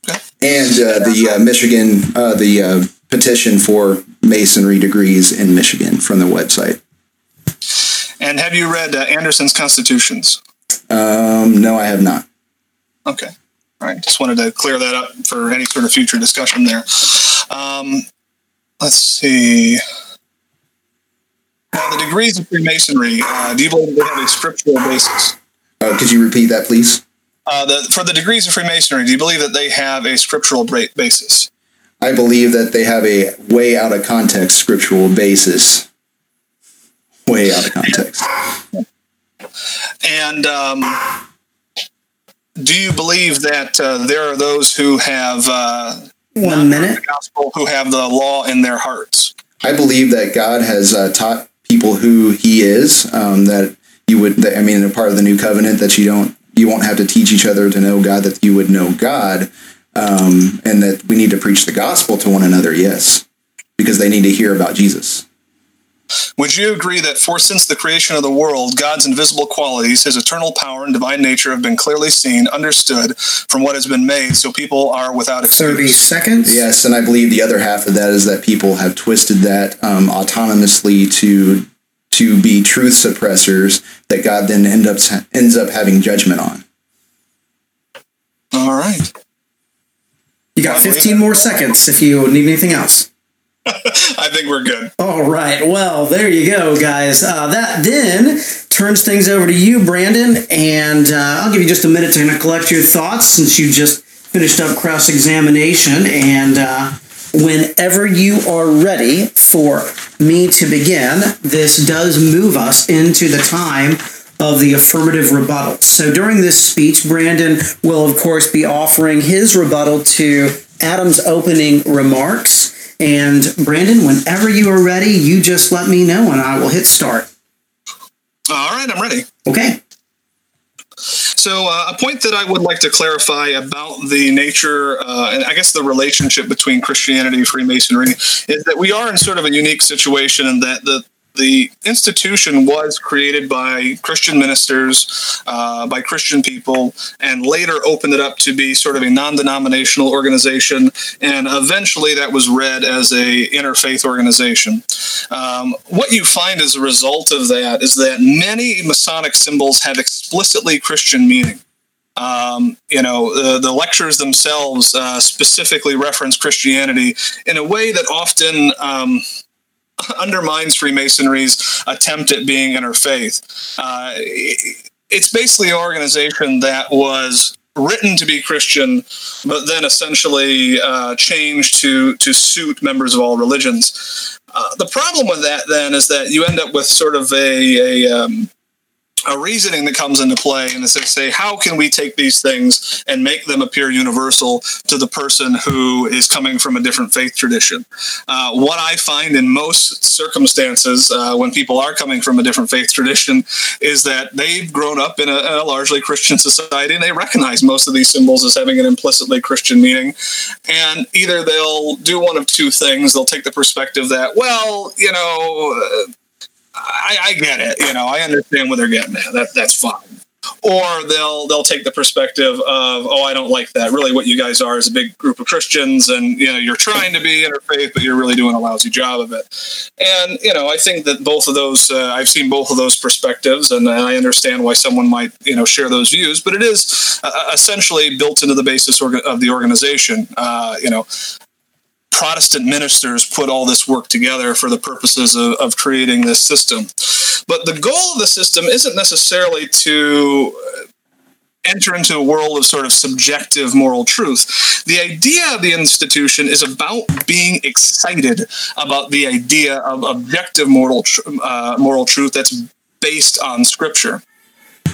Okay. and uh, the uh, Michigan, uh, the uh, petition for masonry degrees in Michigan from the website. And have you read uh, Anderson's Constitutions? Um, no, I have not. Okay. All right. Just wanted to clear that up for any sort of future discussion there. Um, let's see. Now, the degrees of Freemasonry, uh, do you believe they have a scriptural basis? Uh, could you repeat that, please? Uh, the, for the degrees of Freemasonry, do you believe that they have a scriptural basis? I believe that they have a way out of context scriptural basis. Way out of context. And um, do you believe that uh, there are those who have uh, One minute. the gospel, who have the law in their hearts? I believe that God has uh, taught people who He is. Um, that you would, that, I mean, a part of the new covenant that you don't, you won't have to teach each other to know God. That you would know God, um, and that we need to preach the gospel to one another. Yes, because they need to hear about Jesus. Would you agree that for since the creation of the world, God's invisible qualities, his eternal power and divine nature have been clearly seen, understood from what has been made, so people are without excuse? 30 seconds. Yes, and I believe the other half of that is that people have twisted that um, autonomously to to be truth suppressors that God then end up ends up having judgment on. All right. You got 15 more seconds if you need anything else. I think we're good. All right. Well, there you go, guys. Uh, that then turns things over to you, Brandon, and uh, I'll give you just a minute to collect your thoughts since you just finished up cross examination. And uh, whenever you are ready for me to begin, this does move us into the time of the affirmative rebuttal. So during this speech, Brandon will, of course, be offering his rebuttal to Adam's opening remarks. And Brandon, whenever you are ready, you just let me know and I will hit start. All right, I'm ready. Okay. So, uh, a point that I would like to clarify about the nature uh, and I guess the relationship between Christianity and Freemasonry is that we are in sort of a unique situation in that the the institution was created by Christian ministers, uh, by Christian people, and later opened it up to be sort of a non-denominational organization. And eventually, that was read as a interfaith organization. Um, what you find as a result of that is that many Masonic symbols have explicitly Christian meaning. Um, you know, the, the lectures themselves uh, specifically reference Christianity in a way that often um, undermines Freemasonry's attempt at being interfaith. Uh, it's basically an organization that was written to be Christian, but then essentially uh, changed to to suit members of all religions. Uh, the problem with that then is that you end up with sort of a, a um, a reasoning that comes into play and they say how can we take these things and make them appear universal to the person who is coming from a different faith tradition? Uh, what i find in most circumstances uh, when people are coming from a different faith tradition is that they've grown up in a, a largely christian society and they recognize most of these symbols as having an implicitly christian meaning. And either they'll do one of two things. They'll take the perspective that well you know I, I get it. You know, I understand what they're getting at. That that's fine or they'll they'll take the perspective of oh I don't like that really what you guys are is a big group of Christians and you know you're trying to be interfaith but you're really doing a lousy job of it and you know I think that both of those uh, I've seen both of those perspectives and I understand why someone might you know share those views but it is uh, essentially built into the basis of the organization uh, you know Protestant ministers put all this work together for the purposes of, of creating this system. But the goal of the system isn't necessarily to enter into a world of sort of subjective moral truth. The idea of the institution is about being excited about the idea of objective moral uh, moral truth that's based on Scripture.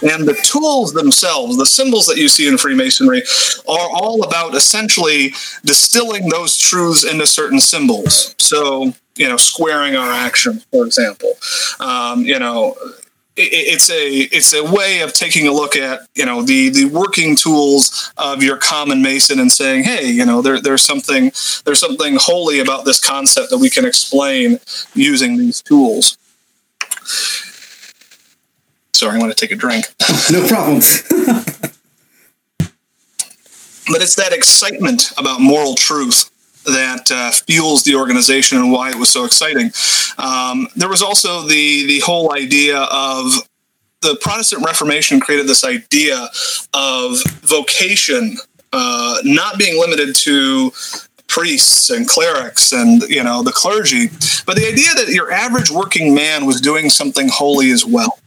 And the tools themselves, the symbols that you see in Freemasonry, are all about essentially distilling those truths into certain symbols. So, you know, squaring our actions, for example. Um, you know, it's a it's a way of taking a look at you know the the working tools of your common mason and saying hey you know there, there's something there's something holy about this concept that we can explain using these tools Sorry, I want to take a drink. no problem. but it's that excitement about moral truth that uh, fuels the organization and why it was so exciting. Um, there was also the the whole idea of the Protestant Reformation created this idea of vocation uh, not being limited to priests and clerics and you know the clergy, but the idea that your average working man was doing something holy as well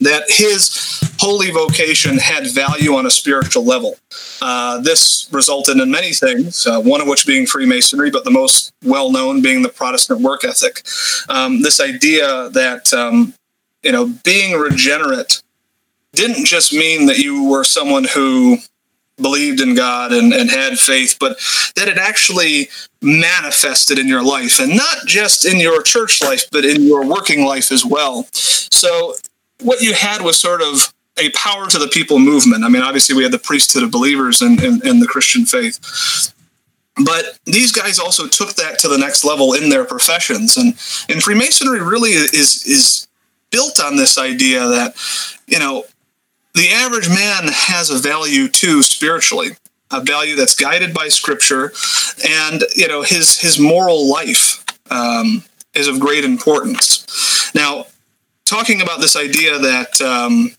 that his holy vocation had value on a spiritual level. Uh, this resulted in many things, uh, one of which being Freemasonry, but the most well known being the Protestant work ethic. Um, this idea that, um, you know, being regenerate didn't just mean that you were someone who believed in God and, and had faith, but that it actually manifested in your life and not just in your church life, but in your working life as well. So what you had was sort of a power to the people movement. I mean, obviously, we had the priesthood of believers in, in, in, the Christian faith. But these guys also took that to the next level in their professions. And, and Freemasonry really is, is built on this idea that, you know, the average man has a value too spiritually, a value that's guided by scripture, and, you know, his, his moral life um, is of great importance. Now, talking about this idea that um,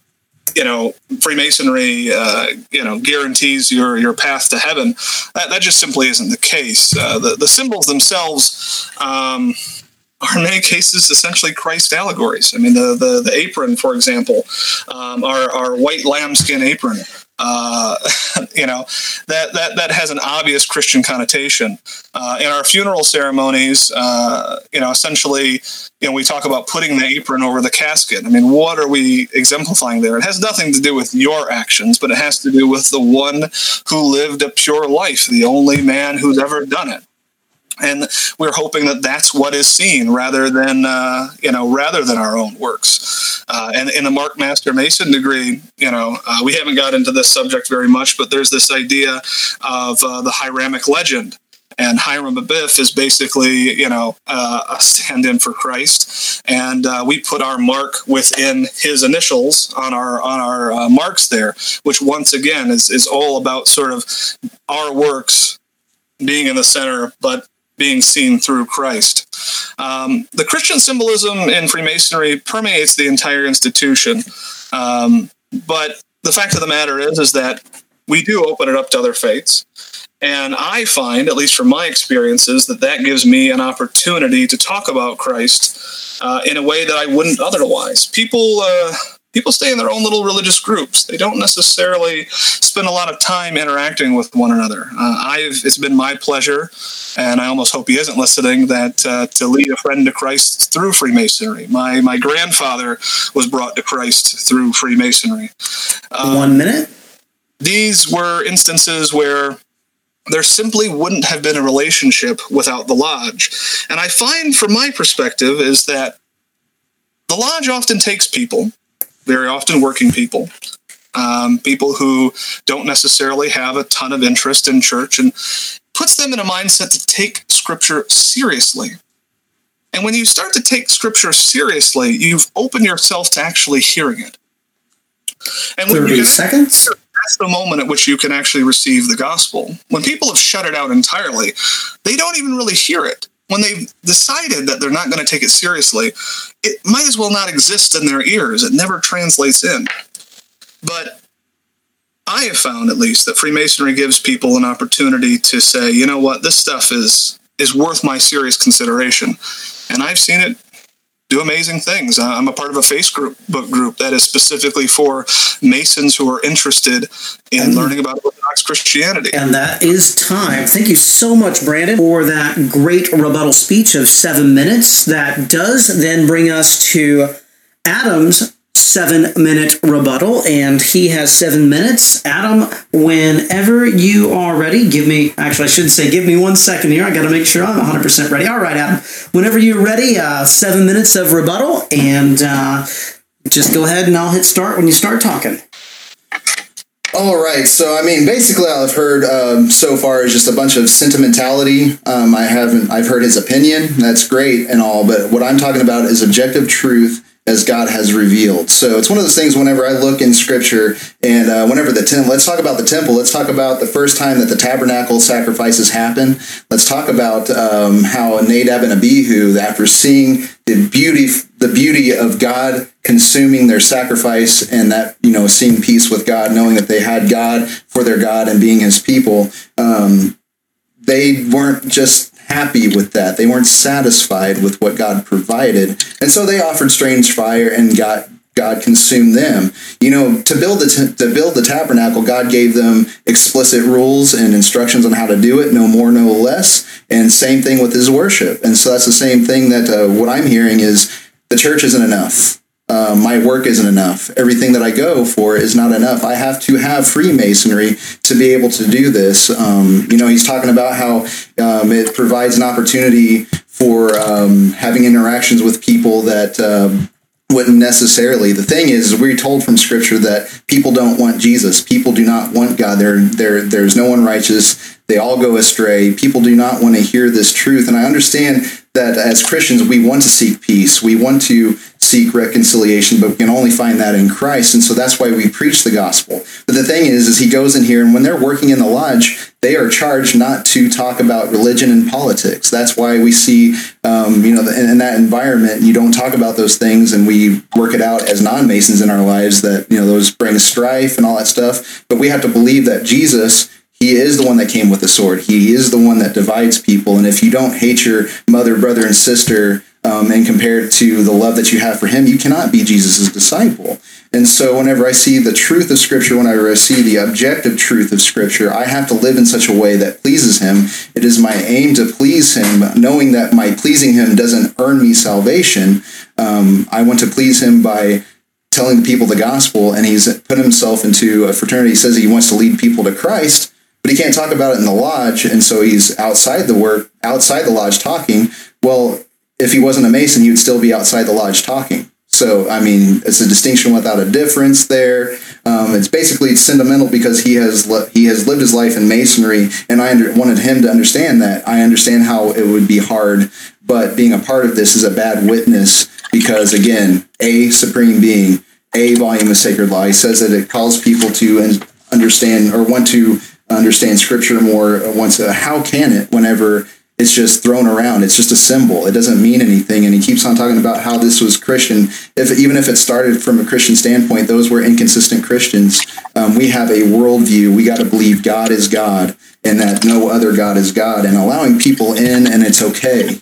you know Freemasonry uh, you know guarantees your your path to heaven. That, that just simply isn't the case. Uh, the the symbols themselves. Um, are in many cases essentially Christ allegories. I mean, the the, the apron, for example, um, our, our white lambskin apron uh, you know, that, that, that has an obvious Christian connotation. Uh, in our funeral ceremonies, uh, you know, essentially, you know, we talk about putting the apron over the casket. I mean, what are we exemplifying there? It has nothing to do with your actions, but it has to do with the one who lived a pure life, the only man who's ever done it and we're hoping that that's what is seen rather than uh, you know rather than our own works. Uh, and in the mark master mason degree you know uh, we haven't got into this subject very much but there's this idea of uh, the hiramic legend. And Hiram Abiff is basically, you know, uh, a stand-in for Christ, and uh, we put our mark within his initials on our on our marks there, which once again is is all about sort of our works being in the center, but being seen through Christ. Um, the Christian symbolism in Freemasonry permeates the entire institution, um, but the fact of the matter is, is that we do open it up to other faiths. And I find, at least from my experiences, that that gives me an opportunity to talk about Christ uh, in a way that I wouldn't otherwise. People, uh, people stay in their own little religious groups. They don't necessarily spend a lot of time interacting with one another. Uh, I've it's been my pleasure, and I almost hope he isn't listening, that uh, to lead a friend to Christ through Freemasonry. My my grandfather was brought to Christ through Freemasonry. Um, one minute. These were instances where there simply wouldn't have been a relationship without the lodge. And I find, from my perspective, is that the lodge often takes people very often working people, um, people who don't necessarily have a ton of interest in church, and puts them in a mindset to take Scripture seriously. And when you start to take scripture seriously, you've opened yourself to actually hearing it. And when 30 you seconds? That's the moment at which you can actually receive the gospel. When people have shut it out entirely, they don't even really hear it. When they've decided that they're not going to take it seriously, it might as well not exist in their ears. It never translates in. But I have found, at least, that Freemasonry gives people an opportunity to say, you know what, this stuff is is worth my serious consideration. And I've seen it do amazing things. I'm a part of a Facebook group that is specifically for Masons who are interested in learning about Orthodox Christianity. And that is time. Thank you so much, Brandon, for that great rebuttal speech of seven minutes. That does then bring us to Adam's seven minute rebuttal, and he has seven minutes. Adam, whenever you are ready, give me, actually, I should say, give me one second here. I got to make sure I'm 100% ready. All right, Adam, whenever you're ready, uh, seven minutes of rebuttal, and uh, just go ahead and I'll hit start when you start talking. All right, so I mean, basically, all I've heard um, so far is just a bunch of sentimentality. Um, I haven't, I've heard his opinion. That's great and all, but what I'm talking about is objective truth as God has revealed. So it's one of those things whenever I look in scripture and uh, whenever the temple, let's talk about the temple. Let's talk about the first time that the tabernacle sacrifices happen. Let's talk about um, how Nadab and Abihu, after seeing the beauty, the beauty of God consuming their sacrifice and that, you know, seeing peace with God, knowing that they had God for their God and being his people, um, they weren't just happy with that. They weren't satisfied with what God provided. And so they offered strange fire and got God consumed them. You know, to build the t- to build the tabernacle, God gave them explicit rules and instructions on how to do it, no more, no less. And same thing with his worship. And so that's the same thing that uh, what I'm hearing is the church isn't enough uh, my work isn't enough. Everything that I go for is not enough. I have to have Freemasonry to be able to do this. Um, you know, he's talking about how um, it provides an opportunity for um, having interactions with people that um, wouldn't necessarily. The thing is, we're told from Scripture that people don't want Jesus. People do not want God. There, there, there's no one righteous. They all go astray. People do not want to hear this truth. And I understand that as Christians, we want to seek peace. We want to seek reconciliation, but we can only find that in Christ. And so that's why we preach the gospel. But the thing is, is he goes in here, and when they're working in the lodge, they are charged not to talk about religion and politics. That's why we see, um, you know, in, in, that environment, you don't talk about those things, and we work it out as non Masons in our lives that you know those bring strife and all that stuff. But we have to believe that Jesus he is the one that came with the sword. He is the one that divides people. And if you don't hate your mother, brother, and sister, um, and compared to the love that you have for him, you cannot be Jesus' disciple. And so, whenever I see the truth of Scripture, whenever I see the objective truth of Scripture, I have to live in such a way that pleases Him. It is my aim to please Him, knowing that my pleasing Him doesn't earn me salvation. Um, I want to please Him by telling the people the gospel, and He's put Himself into a fraternity. He says He wants to lead people to Christ but he can't talk about it in the lodge, and so he's outside the work, outside the lodge talking. Well, if he wasn't a Mason, he would still be outside the lodge talking. So, I mean, it's a distinction without a difference there. Um, it's basically sentimental because he has he has lived his life in masonry, and I under- wanted him to understand that. I understand how it would be hard, but being a part of this is a bad witness because, again, a supreme being, a volume of sacred law. Says that it calls people to understand or want to understand scripture more once uh, how can it whenever it's just thrown around. It's just a symbol. It doesn't mean anything. And he keeps on talking about how this was christian. If even if it started from a christian standpoint those were inconsistent christians. Um, we have a worldview. We got to believe god is god and that no other god is god. And allowing people in and it's okay.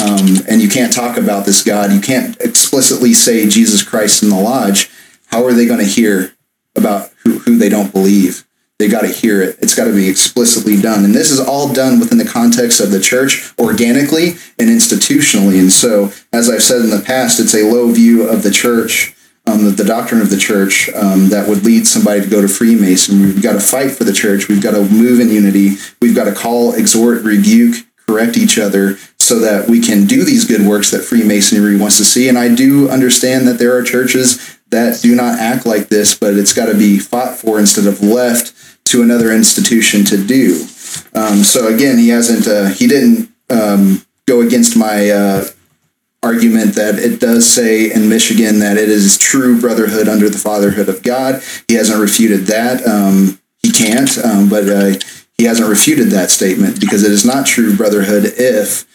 Um, and you can't talk about this god. You can't explicitly say jesus christ in the lodge. How are they going to hear about who, who they don't believe they got to hear it. It's got to be explicitly done. And this is all done within the context of the church organically and institutionally. And so, as I've said in the past, it's a low view of the church, um, the, the, doctrine of the church um, that would lead somebody to go to Freemason. We've got to fight for the church. We've got to move in unity. We've got to call, exhort, rebuke, correct each other so that we can do these good works that Freemasonry wants to see. And I do understand that there are churches that do not act like this, but it's got to be fought for instead of left to another institution to do. Um, so again, he hasn't, uh, he didn't um, go against my uh, argument that it does say in Michigan that it is true brotherhood under the fatherhood of God. He hasn't refuted that. Um, he can't, um, but uh, he hasn't refuted that statement because it is not true brotherhood if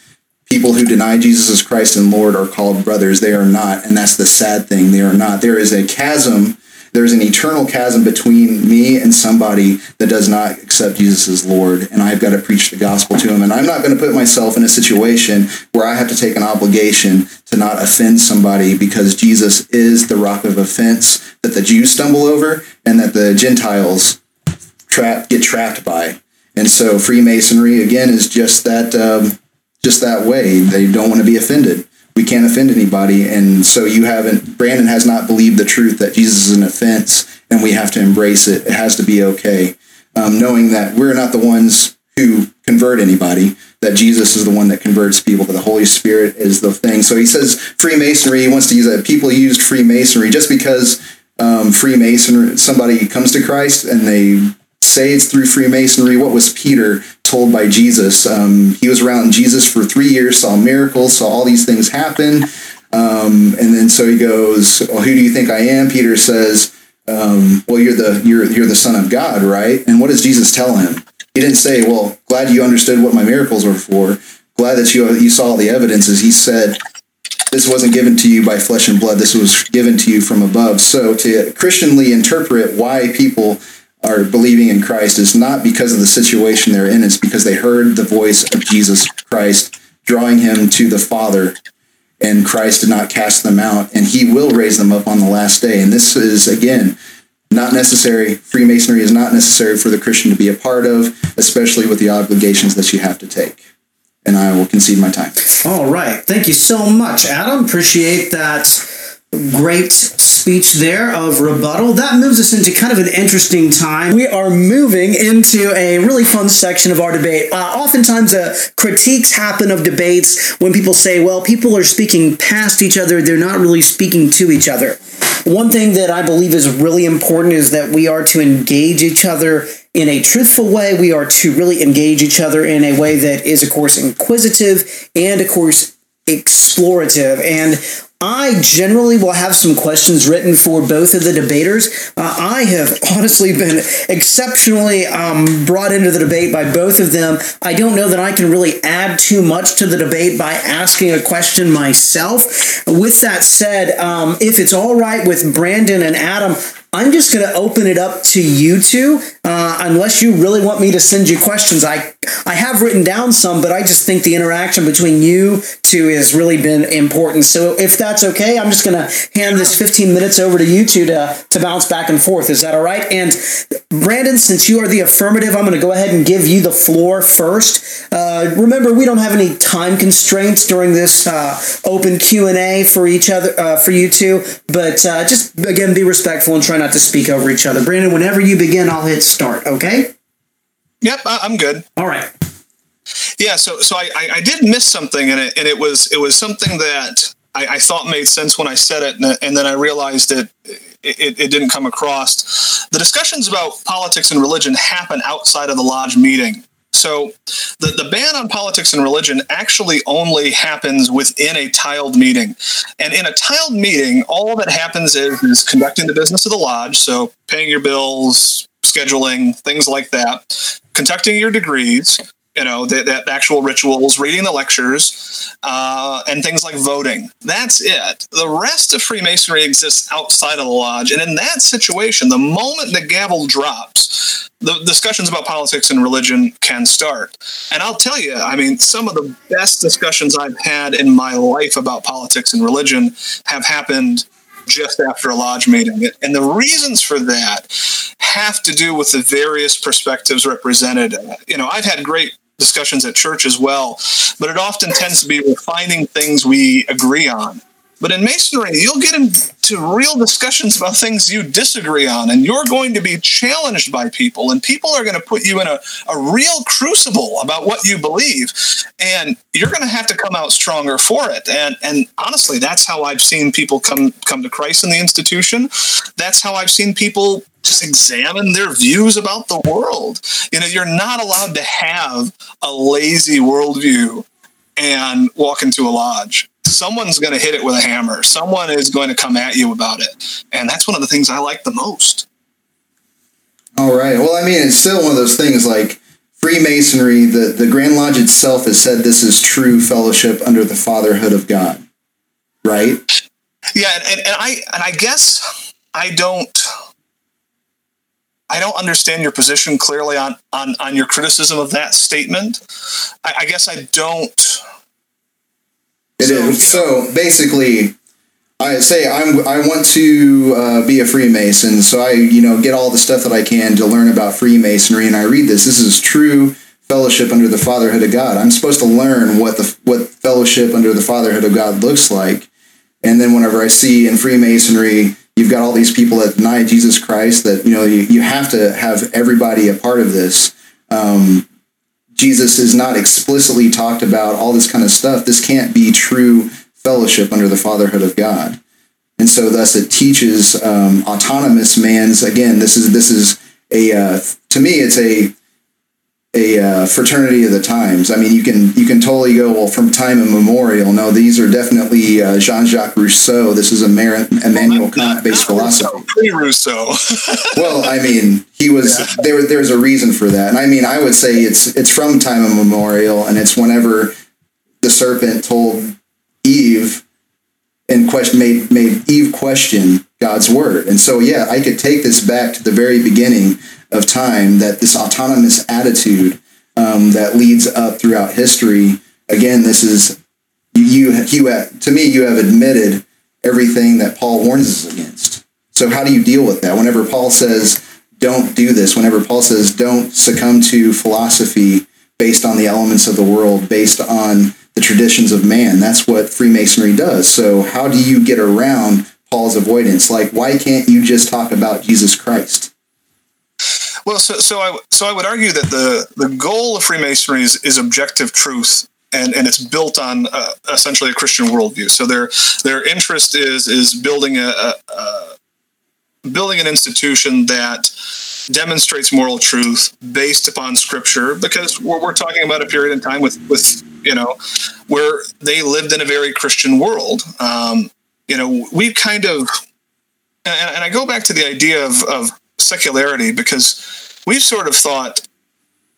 people who deny Jesus Christ and Lord are called brothers. They are not, and that's the sad thing. They are not. There is a chasm there's an eternal chasm between me and somebody that does not accept Jesus as Lord, and I've got to preach the gospel to him. And I'm not going to put myself in a situation where I have to take an obligation to not offend somebody because Jesus is the rock of offense that the Jews stumble over and that the Gentiles trap get trapped by. And so Freemasonry again is just that um, just that way. They don't want to be offended we can't offend anybody. And so you haven't, Brandon has not believed the truth that Jesus is an offense and we have to embrace it. It has to be okay. Um, knowing that we're not the ones who convert anybody, that Jesus is the one that converts people, that the Holy Spirit is the thing. So he says Freemasonry, he wants to use that. People used Freemasonry just because um, Freemasonry, somebody comes to Christ and they say it's through Freemasonry. What was Peter told by Jesus? Um, he was around Jesus for three years, saw miracles, saw all these things happen. Um, and then so he goes, well, who do you think I am? Peter says, um, well, you're the, you're, you're the son of God, right? And what does Jesus tell him? He didn't say, well, glad you understood what my miracles were for. Glad that you, you saw all the evidences. He said, this wasn't given to you by flesh and blood. This was given to you from above. So to Christianly interpret why people are believing in Christ is not because of the situation they're in, it's because they heard the voice of Jesus Christ drawing him to the Father, and Christ did not cast them out, and he will raise them up on the last day. And this is, again, not necessary. Freemasonry is not necessary for the Christian to be a part of, especially with the obligations that you have to take. And I will concede my time. All right. Thank you so much, Adam. Appreciate that great speech there of rebuttal. That moves us into kind of an interesting time. We are moving into a really fun section of our debate. Uh, oftentimes, uh, critiques happen of debates when people say, well, people are speaking past each other, they're not really speaking to each other. One thing that I believe is really important is that we are to engage each other in a truthful way. We are to really engage each other in a way that is, of course, inquisitive and, of course, explorative. And I generally will have some questions written for both of the debaters. Uh, I have honestly been exceptionally um, brought into the debate by both of them. I don't know that I can really add too much to the debate by asking a question myself. With that said, um, if it's all right with Brandon and Adam, I'm just going to open it up to you two, uh, unless you really want me to send you questions. I I have written down some, but I just think the interaction between you two has really been important. So if that's okay, I'm just going to hand this 15 minutes over to you two to to bounce back and forth. Is that all right? And Brandon, since you are the affirmative, I'm going to go ahead and give you the floor first. Uh, remember, we don't have any time constraints during this uh, open Q and A for each other uh, for you two, but uh, just again be respectful and try not not to speak over each other. Brandon, whenever you begin, I'll hit start. Okay. Yep, I'm good. All right. Yeah, so so I, I, did miss something, and it and it was it was something that I, I thought made sense when I said it, and, and then I realized that it, it, didn't come across. The discussions about politics and religion happen outside of the lodge meeting. So the, the ban on politics and religion actually only happens within a tiled meeting. And in a tiled meeting, all that happens is, is conducting the business of the lodge. So paying your bills, scheduling, things like that, conducting your degrees, you know, the, actual rituals, reading the lectures, uh, and things like voting. That's it. The rest of Freemasonry exists outside of the lodge. And in that situation, the moment the gavel drops, the discussions about politics and religion can start. And I'll tell you, I mean, some of the best discussions I've had in my life about politics and religion have happened just after a lodge meeting. And the reasons for that have to do with the various perspectives represented. You know, I've had great discussions at church as well, but it often tends to be refining things we agree on. But in masonry, you'll get into real discussions about things you disagree on, and you're going to be challenged by people, and people are going to put you in a, a real crucible about what you believe, and you're going to have to come out stronger for it. And and honestly, that's how I've seen people come come to Christ in the institution. That's how I've seen people just examine their views about the world. You know, you're not allowed to have a lazy worldview and walk into a lodge. Someone's going to hit it with a hammer. Someone is going to come at you about it. And that's one of the things I like the most. All right. Well, I mean, it's still one of those things like Freemasonry, the, the Grand Lodge itself has said this is true fellowship under the fatherhood of God. Right? Yeah, and, and I and I guess I don't I don't understand your position clearly on on on your criticism of that statement. I, I guess I don't. It so, is. so basically, I say I'm I want to uh, be a Freemason, so I you know get all the stuff that I can to learn about Freemasonry, and I read this. This is true fellowship under the fatherhood of God. I'm supposed to learn what the what fellowship under the fatherhood of God looks like, and then whenever I see in Freemasonry you've got all these people that deny Jesus Christ that, you know, you, you have to have everybody a part of this. Um, Jesus is not explicitly talked about all this kind of stuff. This can't be true fellowship under the fatherhood of God. And so thus it teaches um, autonomous man's, again, this is, this is a, uh, to me, it's a, a uh, fraternity of the times. I mean, you can you can totally go well from time immemorial. No, these are definitely uh, Jean-Jacques Rousseau. This is a Mar- Immanuel Kant-based philosophy. Pre-Rousseau. well, I mean, he was yeah. there. There's a reason for that, and I mean, I would say it's it's from time immemorial, and it's whenever the serpent told Eve and question made made Eve question God's word, and so yeah, I could take this back to the very beginning of time that this autonomous attitude um, that leads up throughout history. Again, this is you. You have, to me, you have admitted everything that Paul warns us against. So how do you deal with that? Whenever Paul says, "Don't do this," whenever Paul says, "Don't succumb to philosophy based on the elements of the world, based on the traditions of man," that's what Freemasonry does. So how do you get around Paul's avoidance? Like, why can't you just talk about Jesus Christ? Well, so so I so I would argue that the the goal of Freemasonry is, is objective truth, and and it's built on uh, essentially a Christian worldview. So their their interest is is building a, a, a building an institution that demonstrates moral truth based upon scripture because we're, we're talking about a period in time with with you know where they lived in a very christian world um, you know we kind of and, and, i go back to the idea of, of secularity because we've sort of thought,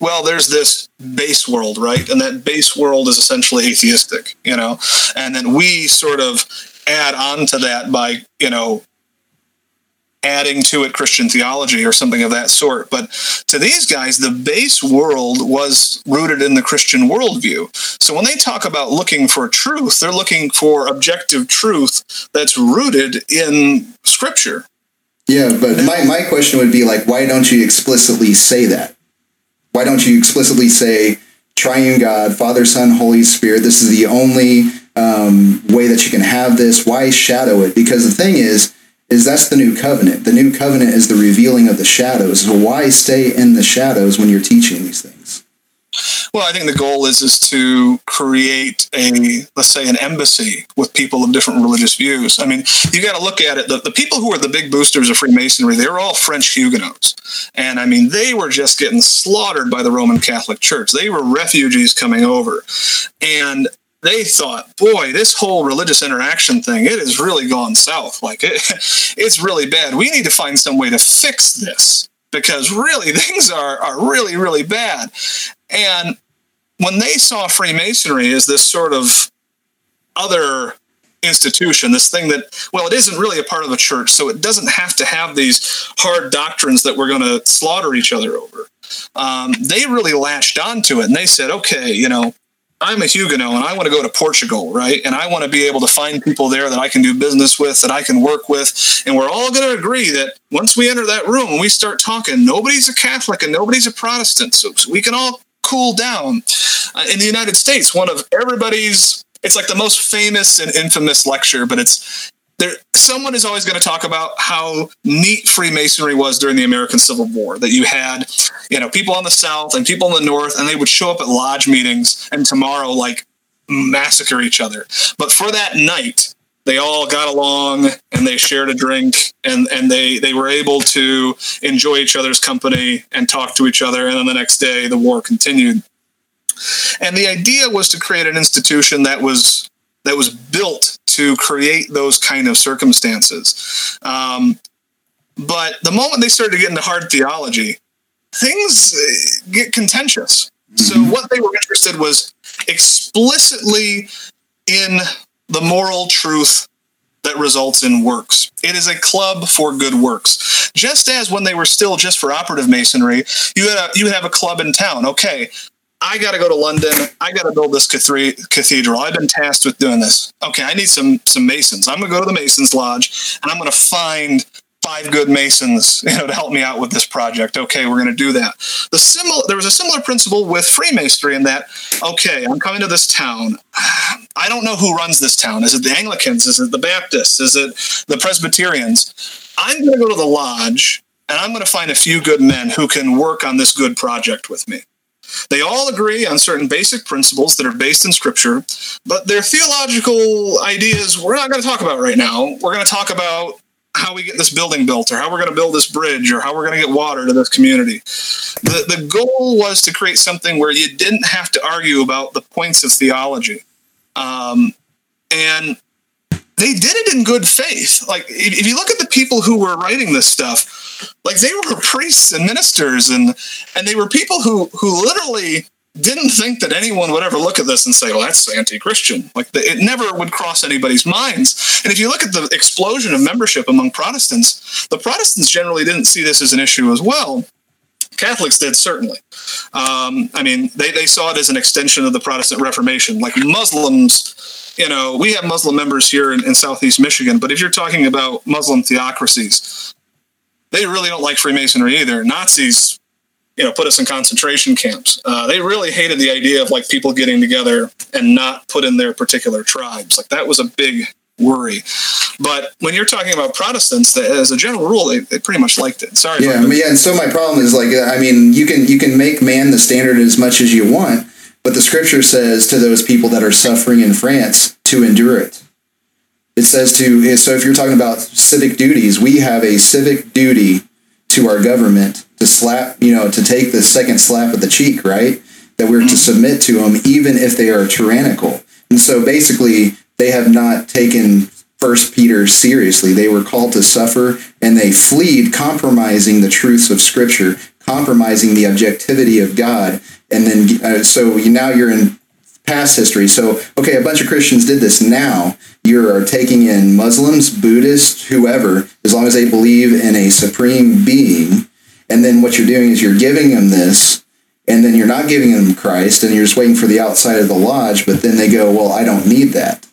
well, there's this base world, right? And that base world is essentially atheistic, you know? And then we sort of add on to that by, you know, adding to it Christian theology or something of that sort. But to these guys, the base world was rooted in the Christian worldview. So when they talk about looking for truth, they're looking for objective truth that's rooted in Scripture. Yeah, but my, my question would be like, why don't you explicitly say that? Why don't you explicitly say, triune God, Father, Son, Holy Spirit, this is the only um, way that you can have this? Why shadow it? Because the thing is, is that's the new covenant. The new covenant is the revealing of the shadows. So why stay in the shadows when you're teaching these things? Well, I think the goal is is to create a let's say an embassy with people of different religious views. I mean, you got to look at it. The, the people who are the big boosters of Freemasonry, they were all French Huguenots, and I mean, they were just getting slaughtered by the Roman Catholic Church. They were refugees coming over, and they thought, boy, this whole religious interaction thing, it has really gone south. Like it, it's really bad. We need to find some way to fix this because really things are, are really, really bad. And when they saw Freemasonry as this sort of other institution, this thing that, well, it isn't really a part of the church, so it doesn't have to have these hard doctrines that we're going to slaughter each other over. Um, they really latched onto it and they said, okay, you know, I'm a Huguenot and I want to go to Portugal, right? And I want to be able to find people there that I can do business with, that I can work with. And we're all going to agree that once we enter that room and we start talking, nobody's a Catholic and nobody's a Protestant. So, so we can all cool down. Uh, in the United States, one of everybody's it's like the most famous and infamous lecture, but it's there someone is always going to talk about how neat freemasonry was during the american civil war that you had you know people on the south and people in the north and they would show up at lodge meetings and tomorrow like massacre each other but for that night they all got along and they shared a drink and, and they, they were able to enjoy each other's company and talk to each other. And then the next day, the war continued. And the idea was to create an institution that was that was built to create those kind of circumstances. Um, but the moment they started to get into hard theology, things uh, get contentious. Mm-hmm. So what they were interested was explicitly in the moral truth that results in works. It is a club for good works. Just as when they were still just for operative masonry, you had a, you have a club in town. Okay, I got to go to London. I got to build this cathedral. I've been tasked with doing this. Okay, I need some some masons. I'm going to go to the Masons Lodge and I'm going to find five good masons, you know, to help me out with this project. Okay, we're going to do that. The similar there was a similar principle with Freemasonry in that okay, I'm coming to this town. I don't know who runs this town. Is it the Anglicans? Is it the Baptists? Is it the Presbyterians? I'm going to go to the lodge and I'm going to find a few good men who can work on this good project with me. They all agree on certain basic principles that are based in Scripture, but their theological ideas we're not going to talk about right now. We're going to talk about how we get this building built, or how we're going to build this bridge, or how we're going to get water to this community. The, the goal was to create something where you didn't have to argue about the points of theology. Um, and they did it in good faith. Like, if, you look at the people who were writing this stuff, like they were priests and ministers and and they were people who who literally didn't think that anyone would ever look at this and say, well, that's anti-Christian. Like the, it never would cross anybody's minds. And if you look at the explosion of membership among Protestants, the Protestants generally didn't see this as an issue as well. Catholics did certainly. Um, I mean, they, they saw it as an extension of the Protestant Reformation. Like Muslims, you know, we have Muslim members here in, in Southeast Michigan, but if you're talking about Muslim theocracies, they really don't like Freemasonry either. Nazis, you know, put us in concentration camps. Uh, they really hated the idea of like people getting together and not put in their particular tribes. Like that was a big worry. But when you're talking about Protestants, they, as a general rule, they, they pretty much liked it. Sorry. Yeah, yeah. And so my problem is like, I mean, you can you can make man the standard as much as you want, but the Scripture says to those people that are suffering in France to endure it it says to so if you're talking about civic duties we have a civic duty to our government to slap you know to take the second slap of the cheek right that we're to mm-hmm. submit to them even if they are tyrannical and so basically they have not taken first peter seriously they were called to suffer and they fled compromising the truths of scripture compromising the objectivity of god and then uh, so now you're in past history. So, okay, a bunch of Christians did this. Now you're taking in Muslims, Buddhists, whoever, as long as they believe in a supreme being. And then what you're doing is you're giving them this, and then you're not giving them Christ, and you're just waiting for the outside of the lodge. But then they go, well, I don't need that.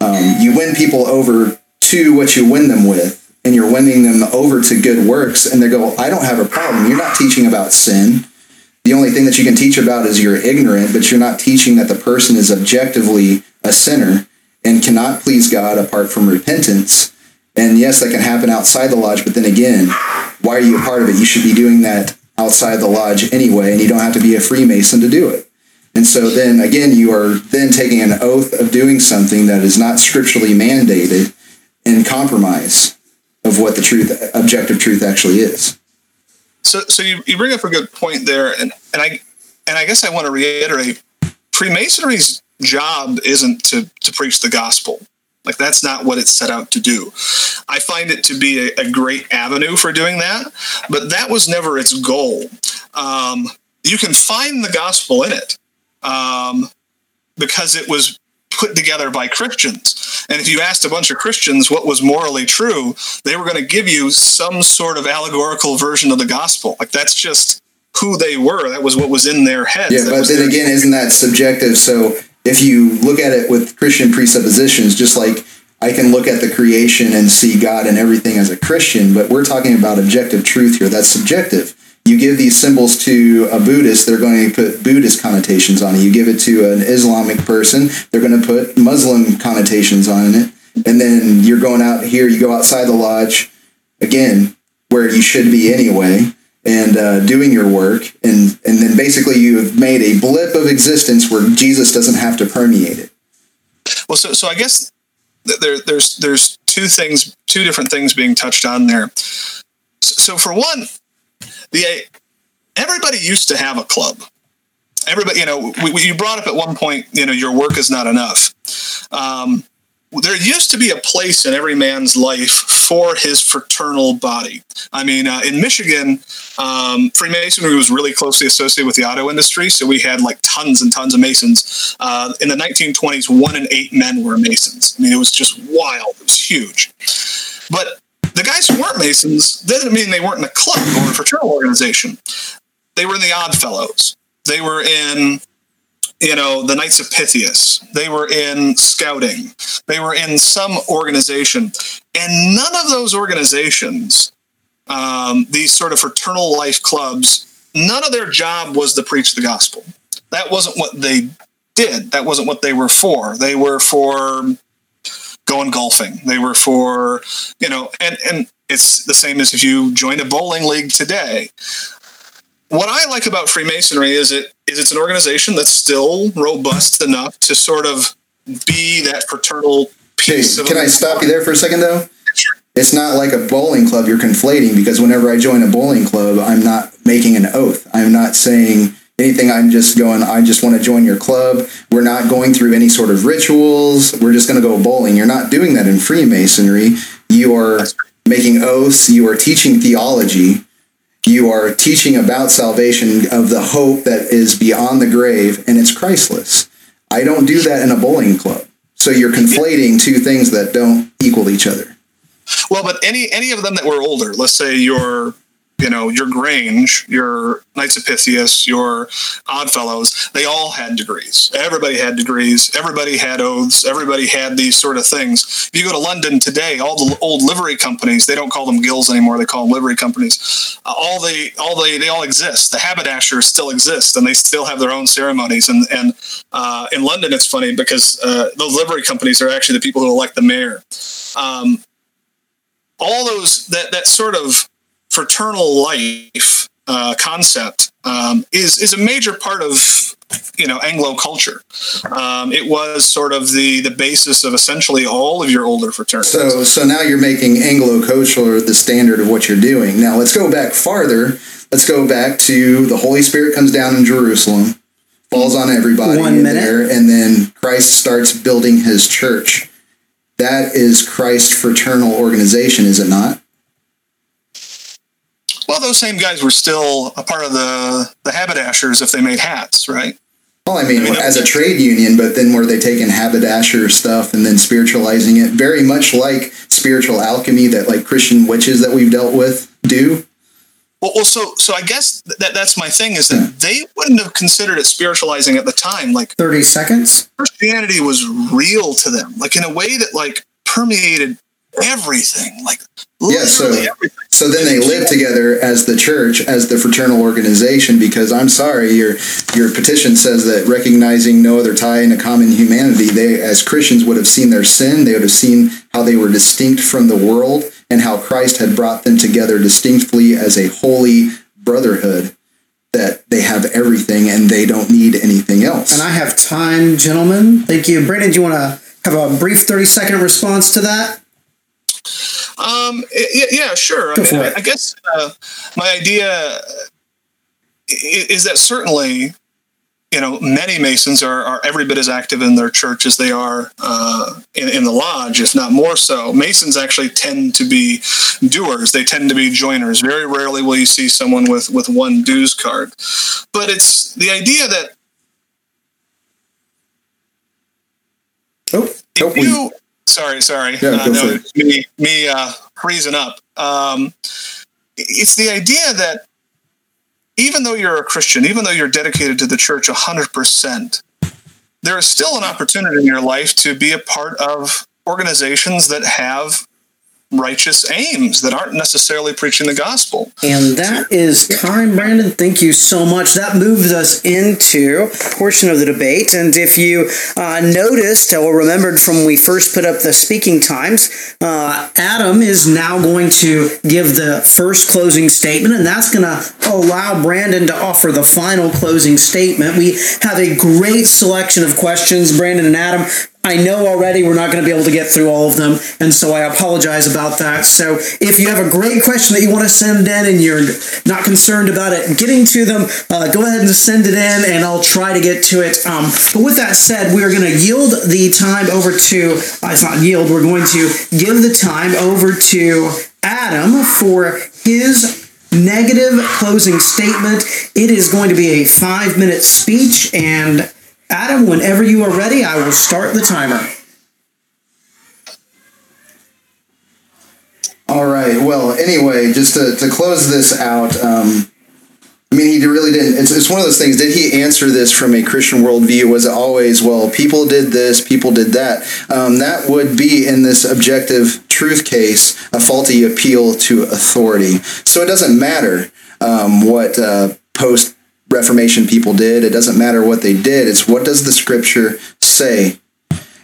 Um, you win people over to what you win them with, and you're winning them over to good works, and they go, I don't have a problem. You're not teaching about sin the only thing that you can teach about is you're ignorant, but you're not teaching that the person is objectively a sinner and cannot please God apart from repentance. And yes, that can happen outside the lodge, but then again, why are you a part of it? You should be doing that outside the lodge anyway, and you don't have to be a Freemason to do it. And so then again, you are then taking an oath of doing something that is not scripturally mandated in compromise of what the truth, objective truth actually is. So, so you, you bring up a good point there, and, and I and I guess I want to reiterate: Freemasonry's job isn't to to preach the gospel. Like that's not what it's set out to do. I find it to be a, a great avenue for doing that, but that was never its goal. Um, you can find the gospel in it um, because it was put together by Christians. And if you asked a bunch of Christians what was morally true, they were going to give you some sort of allegorical version of the gospel. Like that's just who they were. That was what was in their heads. Yeah, but then again, isn't that subjective? So if you look at it with Christian presuppositions, just like I can look at the creation and see God and everything as a Christian, but we're talking about objective truth here. That's subjective you give these symbols to a Buddhist, they're going to put Buddhist connotations on it. You give it to an Islamic person, they're going to put Muslim connotations on it. And then you're going out here, you go outside the lodge, again, where you should be anyway, and uh, doing your work. And, and then basically you have made a blip of existence where Jesus doesn't have to permeate it. Well, so, so I guess there, there's, there's two things, two different things being touched on there. So for one, the everybody used to have a club. Everybody, you know, we, we, you brought up at one point, you know, your work is not enough. Um, there used to be a place in every man's life for his fraternal body. I mean, uh, in Michigan, um, Freemasonry was really closely associated with the auto industry, so we had like tons and tons of Masons. Uh, in the 1920s, one in eight men were Masons. I mean, it was just wild. It was huge. But the guys who weren't Masons didn't mean they weren't in a club or a fraternal organization. They were in the Odd Fellows. They were in you know, the Knights of Pythias. They were in scouting. They were in some organization. And none of those organizations, um, these sort of fraternal life clubs, none of their job was to preach the gospel. That wasn't what they did. That wasn't what they were for. They were for going golfing. They were for, you know, and, and it's the same as if you join a bowling league today what I like about Freemasonry is it is it's an organization that's still robust enough to sort of be that fraternal piece. Hey, can I stop you there for a second though? Sure. It's not like a bowling club you're conflating because whenever I join a bowling club, I'm not making an oath. I'm not saying anything. I'm just going, I just want to join your club. We're not going through any sort of rituals. We're just going to go bowling. You're not doing that in Freemasonry. You are making oaths. You are teaching theology you are teaching about salvation of the hope that is beyond the grave and it's Christless. I don't do that in a bowling club. So you're conflating two things that don't equal each other. Well, but any any of them that were older, let's say you're you know, your Grange, your Knights of Pythias, your Oddfellows, they all had degrees. Everybody had degrees. Everybody had oaths. Everybody had these sort of things. If you go to London today, all the old livery companies, they don't call them guilds anymore. They call them livery companies. Uh, all the, all the, they all exist. The haberdashers still exist and they still have their own ceremonies. And, and uh, in London, it's funny because uh, those livery companies are actually the people who elect the mayor. Um, all those, that, that sort of, fraternal life uh, concept um, is is a major part of you know Anglo culture. Um, it was sort of the the basis of essentially all of your older fraternities. So so now you're making Anglo culture the standard of what you're doing. Now let's go back farther. Let's go back to the Holy Spirit comes down in Jerusalem, falls on everybody One minute. there, and then Christ starts building his church. That is Christ's fraternal organization, is it not? Well, those same guys were still a part of the the haberdashers if they made hats, right? Well, I mean, I mean as a trade union, but then were they taking haberdasher stuff and then spiritualizing it? Very much like spiritual alchemy that like Christian witches that we've dealt with do. Well, well so so I guess that that's my thing is that yeah. they wouldn't have considered it spiritualizing at the time. Like thirty seconds, Christianity was real to them, like in a way that like permeated everything. Like yeah, so everything. so then they live together as the church, as the fraternal organization. Because I'm sorry, your your petition says that recognizing no other tie in a common humanity, they as Christians would have seen their sin. They would have seen how they were distinct from the world and how Christ had brought them together distinctly as a holy brotherhood that they have everything and they don't need anything else. And I have time, gentlemen. Thank you. Brandon, do you want to have a brief 30 second response to that? Um, yeah, yeah sure. I, mean, I, I, guess uh, my idea is that certainly, you know, many Masons are, are every bit as active in their church as they are uh, in, in the lodge, if not more so. Masons actually tend to be doers. They tend to be joiners. Very rarely will you see someone with, with one dues card. But it's the idea that Oh, if you, Sorry, sorry. Yeah, uh, no, me, me uh, freezing up. Um, it's the idea that even though you're a Christian, even though you're dedicated to the church 100%, there is still an opportunity in your life to be a part of organizations that have righteous aims that aren't necessarily preaching the gospel. And that is time, Brandon. Thank you so much. That moves us into a portion of the debate. And if you uh, noticed or remembered from when we first put up the speaking times, uh, Adam is now going to give the first closing statement, and that's going to allow Brandon to offer the final closing statement. We have a great selection of questions, Brandon and Adam I know already we're not going to be able to get through all of them, and so I apologize about that. So if you have a great question that you want to send in and you're not concerned about it getting to them, uh, go ahead and send it in, and I'll try to get to it. Um, but with that said, we are going to yield the time over to, uh, it's not yield, we're going to give the time over to Adam for his negative closing statement. It is going to be a five minute speech, and Adam, whenever you are ready, I will start the timer. All right. Well, anyway, just to, to close this out, um, I mean, he really didn't. It's, it's one of those things. Did he answer this from a Christian worldview? Was it always, well, people did this, people did that? Um, that would be, in this objective truth case, a faulty appeal to authority. So it doesn't matter um, what uh, post Reformation people did. It doesn't matter what they did. It's what does the scripture say?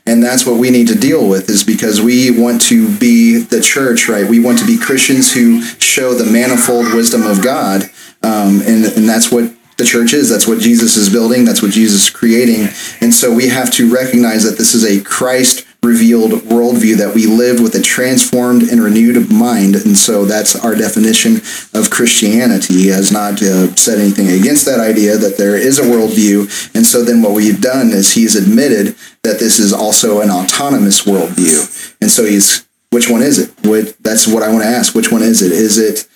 And that's what we need to deal with is because we want to be the church, right? We want to be Christians who show the manifold wisdom of God. Um, and, and that's what the church is. That's what Jesus is building. That's what Jesus is creating. And so we have to recognize that this is a Christ revealed worldview that we live with a transformed and renewed mind. And so that's our definition of Christianity. Has not uh, said anything against that idea that there is a worldview. And so then what we've done is he's admitted that this is also an autonomous worldview. And so he's, which one is it? What, that's what I want to ask. Which one is it? Is it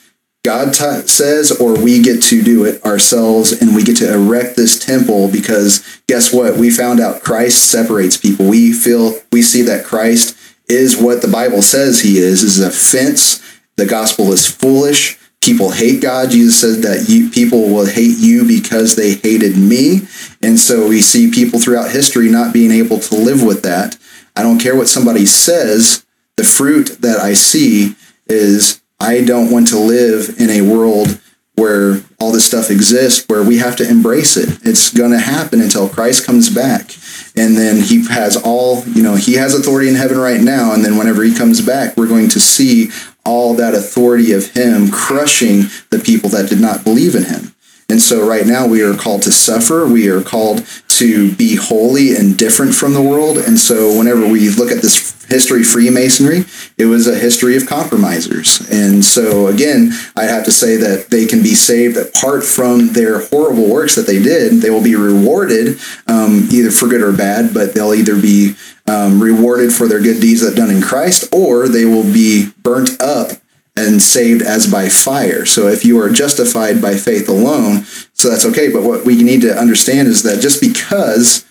God t- says, or we get to do it ourselves and we get to erect this temple because guess what? We found out Christ separates people. We feel, we see that Christ is what the Bible says he is, is a fence. The gospel is foolish. People hate God. Jesus said that you, people will hate you because they hated me. And so we see people throughout history not being able to live with that. I don't care what somebody says. The fruit that I see is I don't want to live in a world where all this stuff exists, where we have to embrace it. It's going to happen until Christ comes back. And then he has all, you know, he has authority in heaven right now. And then whenever he comes back, we're going to see all that authority of him crushing the people that did not believe in him. And so right now we are called to suffer. We are called to be holy and different from the world. And so whenever we look at this history Freemasonry, it was a history of compromisers. And so again, I have to say that they can be saved apart from their horrible works that they did. They will be rewarded um, either for good or bad, but they'll either be um, rewarded for their good deeds that done in Christ, or they will be burnt up and saved as by fire. So if you are justified by faith alone, so that's okay. But what we need to understand is that just because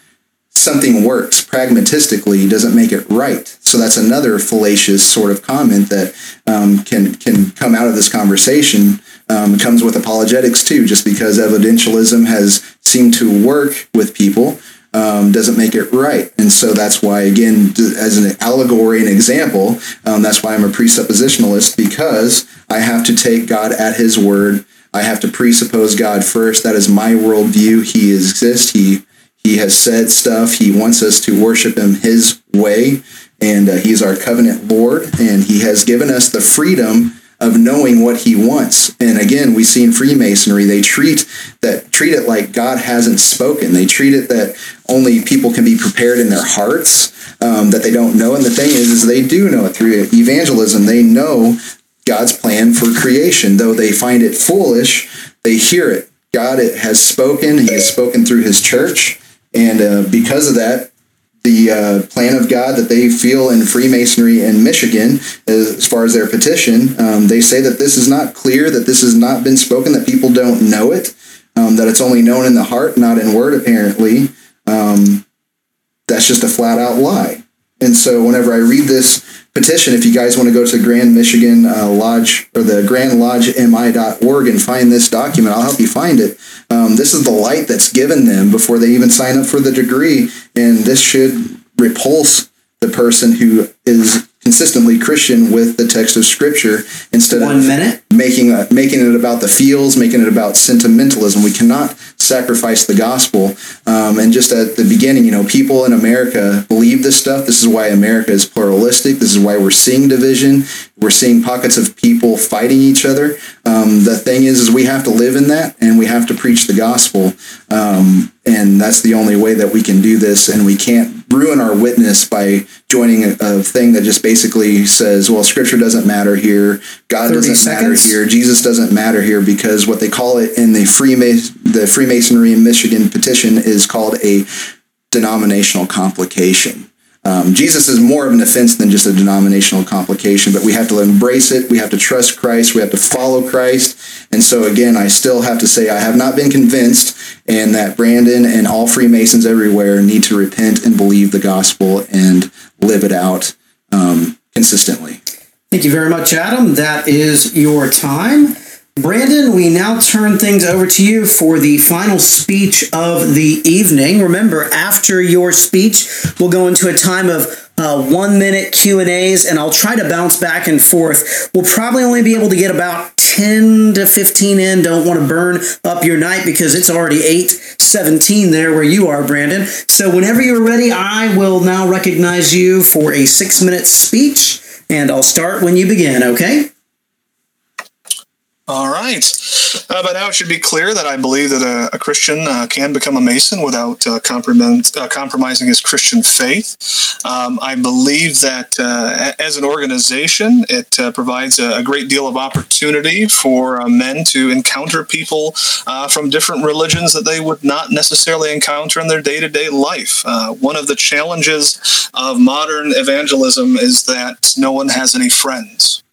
something works pragmatistically doesn't make it right. So that's another fallacious sort of comment that um, can can come out of this conversation. Um, comes with apologetics too. Just because evidentialism has seemed to work with people um, doesn't make it right. And so that's why, again, as an allegory and example, um, that's why I'm a presuppositionalist because I have to take God at His word. I have to presuppose God first. That is my worldview. He exists. He he has said stuff. He wants us to worship him his way. And uh, he's our covenant Lord. And he has given us the freedom of knowing what he wants. And again, we see in Freemasonry, they treat that treat it like God hasn't spoken. They treat it that only people can be prepared in their hearts, um, that they don't know. And the thing is, is they do know it through evangelism. They know God's plan for creation. Though they find it foolish, they hear it. God it has spoken. He has spoken through his church. And uh, because of that, the uh, plan of God that they feel in Freemasonry in Michigan, as far as their petition, um, they say that this is not clear, that this has not been spoken, that people don't know it, um, that it's only known in the heart, not in word, apparently. Um, that's just a flat out lie. And so whenever I read this petition, if you guys want to go to the Grand Michigan uh, Lodge or the Grand Lodge MI.org and find this document, I'll help you find it. Um, this is the light that's given them before they even sign up for the degree. And this should repulse the person who is consistently Christian with the text of Scripture instead One of minute. making a, making it about the feels, making it about sentimentalism. We cannot sacrifice the gospel. Um, and just at the beginning, you know, people in America believe this stuff. This is why America is pluralistic. This is why we're seeing division. We're seeing pockets of people fighting each other. Um, the thing is, is we have to live in that, and we have to preach the gospel. Um, and that's the only way that we can do this. And we can't ruin our witness by joining a, a thing that just basically says, well, scripture doesn't matter here, God doesn't seconds? matter here, Jesus doesn't matter here, because what they call it in the Freemas- the Freemasonry in Michigan petition is called a denominational complication. Um, Jesus is more of an offense than just a denominational complication, but we have to embrace it. We have to trust Christ. We have to follow Christ. And so, again, I still have to say I have not been convinced, and that Brandon and all Freemasons everywhere need to repent and believe the gospel and live it out um, consistently. Thank you very much, Adam. That is your time. Brandon, we now turn things over to you for the final speech of the evening. Remember, after your speech, we'll go into a time of uh, one minute Q and A's, and I'll try to bounce back and forth. We'll probably only be able to get about ten to fifteen in. Don't want to burn up your night because it's already eight seventeen there where you are, Brandon. So whenever you're ready, I will now recognize you for a six minute speech, and I'll start when you begin. Okay. All right. Uh, by now, it should be clear that I believe that a, a Christian uh, can become a Mason without uh, uh, compromising his Christian faith. Um, I believe that uh, as an organization, it uh, provides a, a great deal of opportunity for men to encounter people from different religions that they would not necessarily encounter in their day to day life. One of the challenges of modern evangelism is that no one has any friends.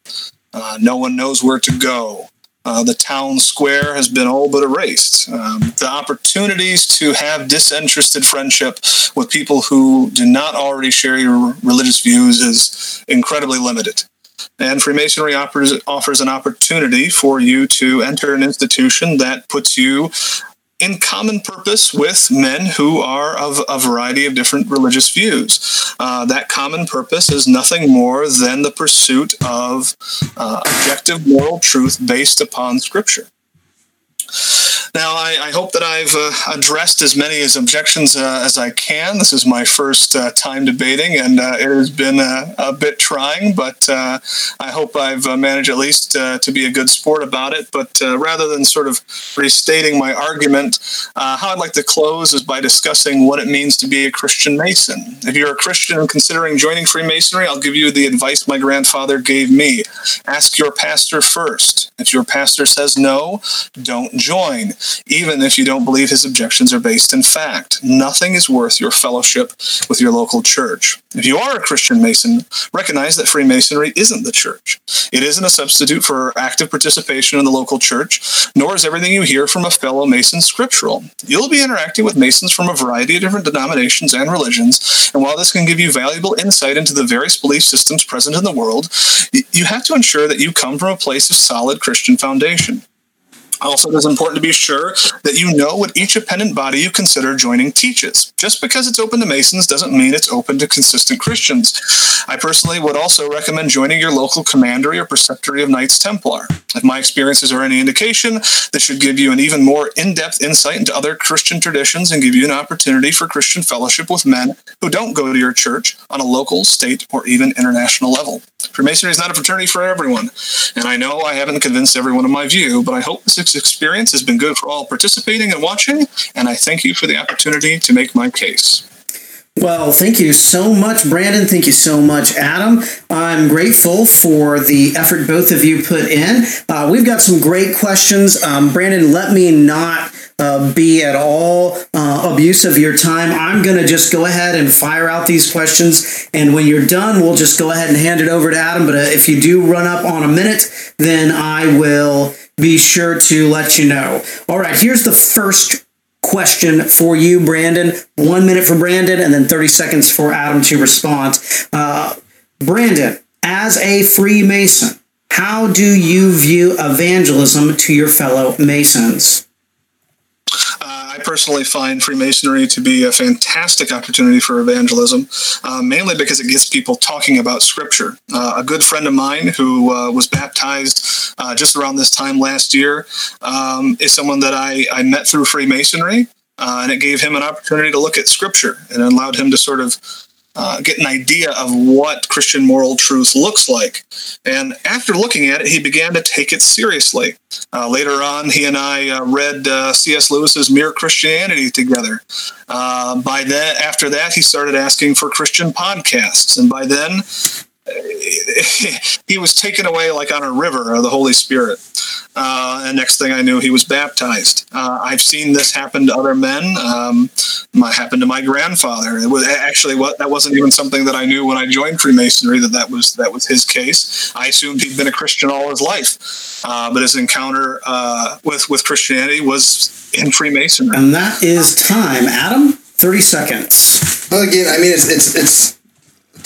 No one knows where to go. Uh, the town square has been all but erased. Um, the opportunities to have disinterested friendship with people who do not already share your religious views is incredibly limited. And Freemasonry offers, offers an opportunity for you to enter an institution that puts you in common purpose with men who are of a variety of different religious views. Uh, that common purpose is nothing more than the pursuit of uh, objective moral truth based upon Scripture. Now, I, I hope that I've uh, addressed as many as objections uh, as I can. This is my first uh, time debating, and uh, it has been a, a bit trying, but uh, I hope I've uh, managed at least uh, to be a good sport about it. But uh, rather than sort of restating my argument, uh, how I'd like to close is by discussing what it means to be a Christian Mason. If you're a Christian considering joining Freemasonry, I'll give you the advice my grandfather gave me ask your pastor first. If your pastor says no, don't join, even if you don't believe his objections are based in fact. Nothing is worth your fellowship with your local church. If you are a Christian Mason, recognize that Freemasonry isn't the church. It isn't a substitute for active participation in the local church, nor is everything you hear from a fellow Mason scriptural. You'll be interacting with Masons from a variety of different denominations and religions, and while this can give you valuable insight into the various belief systems present in the world, you have to ensure that you come from a place of solid Christian foundation. Also, it is important to be sure that you know what each appendant body you consider joining teaches. Just because it's open to Masons doesn't mean it's open to consistent Christians. I personally would also recommend joining your local commandery or preceptory of Knights Templar. If my experiences are any indication, this should give you an even more in depth insight into other Christian traditions and give you an opportunity for Christian fellowship with men who don't go to your church on a local, state, or even international level. Freemasonry is not a fraternity for everyone, and I know I haven't convinced everyone of my view, but I hope this experience has been good for all participating and watching, and I thank you for the opportunity to make my case. Well, thank you so much, Brandon. Thank you so much, Adam. I'm grateful for the effort both of you put in. Uh, we've got some great questions. Um, Brandon, let me not uh, be at all uh, of your time. I'm going to just go ahead and fire out these questions. And when you're done, we'll just go ahead and hand it over to Adam. But uh, if you do run up on a minute, then I will be sure to let you know. All right, here's the first question for you, Brandon. One minute for Brandon, and then 30 seconds for Adam to respond. Uh, Brandon, as a Freemason, how do you view evangelism to your fellow Masons? I personally find Freemasonry to be a fantastic opportunity for evangelism, uh, mainly because it gets people talking about Scripture. Uh, a good friend of mine who uh, was baptized uh, just around this time last year um, is someone that I, I met through Freemasonry, uh, and it gave him an opportunity to look at Scripture and allowed him to sort of uh, get an idea of what Christian moral truth looks like. And after looking at it, he began to take it seriously. Uh, later on, he and I uh, read uh, C.S. Lewis's Mere Christianity together. Uh, by that, after that, he started asking for Christian podcasts, and by then, he was taken away like on a river of the Holy Spirit. Uh, and next thing I knew, he was baptized. Uh, I've seen this happen to other men. Um, my happened to my grandfather. It was actually what that wasn't even something that I knew when I joined Freemasonry that that was that was his case. I assumed he'd been a Christian all his life, uh, but his encounter uh, with with Christianity was in Freemasonry. And that is time, Adam. Thirty seconds. Well, again, I mean, it's it's it's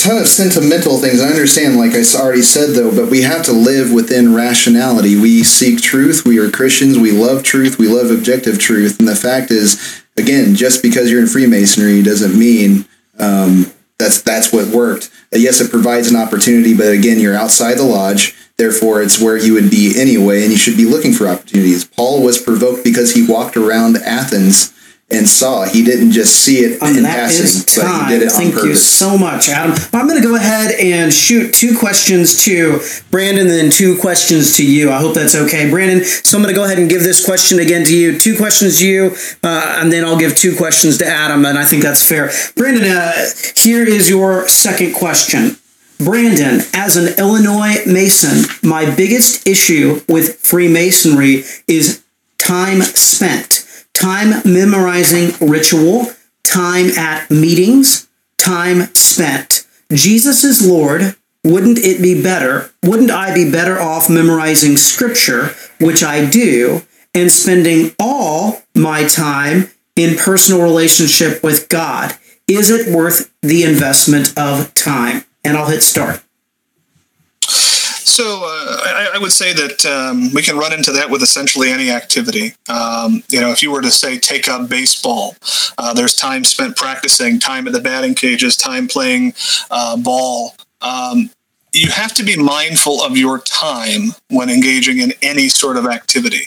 ton of sentimental things. I understand, like I already said, though, but we have to live within rationality. We seek truth. We are Christians. We love truth. We love objective truth. And the fact is, again, just because you're in Freemasonry doesn't mean um, that's that's what worked. Uh, yes, it provides an opportunity, but again, you're outside the lodge. Therefore, it's where you would be anyway, and you should be looking for opportunities. Paul was provoked because he walked around Athens and saw. He didn't just see it And in passing, but he did it Thank on purpose. Thank you so much, Adam. I'm going to go ahead and shoot two questions to Brandon, then two questions to you. I hope that's okay, Brandon. So I'm going to go ahead and give this question again to you. Two questions to you, uh, and then I'll give two questions to Adam, and I think that's fair. Brandon, uh, here is your second question. Brandon, as an Illinois Mason, my biggest issue with Freemasonry is time spent. Time memorizing ritual, time at meetings, time spent. Jesus is Lord. Wouldn't it be better? Wouldn't I be better off memorizing scripture, which I do, and spending all my time in personal relationship with God? Is it worth the investment of time? And I'll hit start. So uh, I, I would say that um, we can run into that with essentially any activity. Um, you know, if you were to say take up baseball, uh, there's time spent practicing, time at the batting cages, time playing uh, ball. Um, you have to be mindful of your time when engaging in any sort of activity.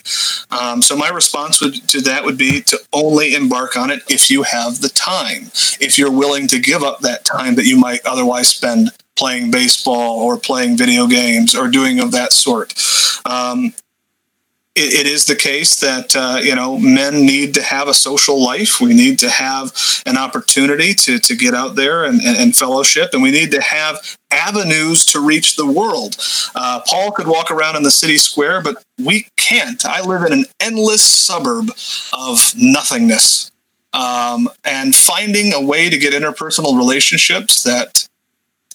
Um, so my response would, to that would be to only embark on it if you have the time. If you're willing to give up that time that you might otherwise spend playing baseball or playing video games or doing of that sort. Um, it, it is the case that uh, you know men need to have a social life. We need to have an opportunity to to get out there and, and, and fellowship, and we need to have avenues to reach the world. Uh, Paul could walk around in the city square, but we can't. I live in an endless suburb of nothingness, um, and finding a way to get interpersonal relationships that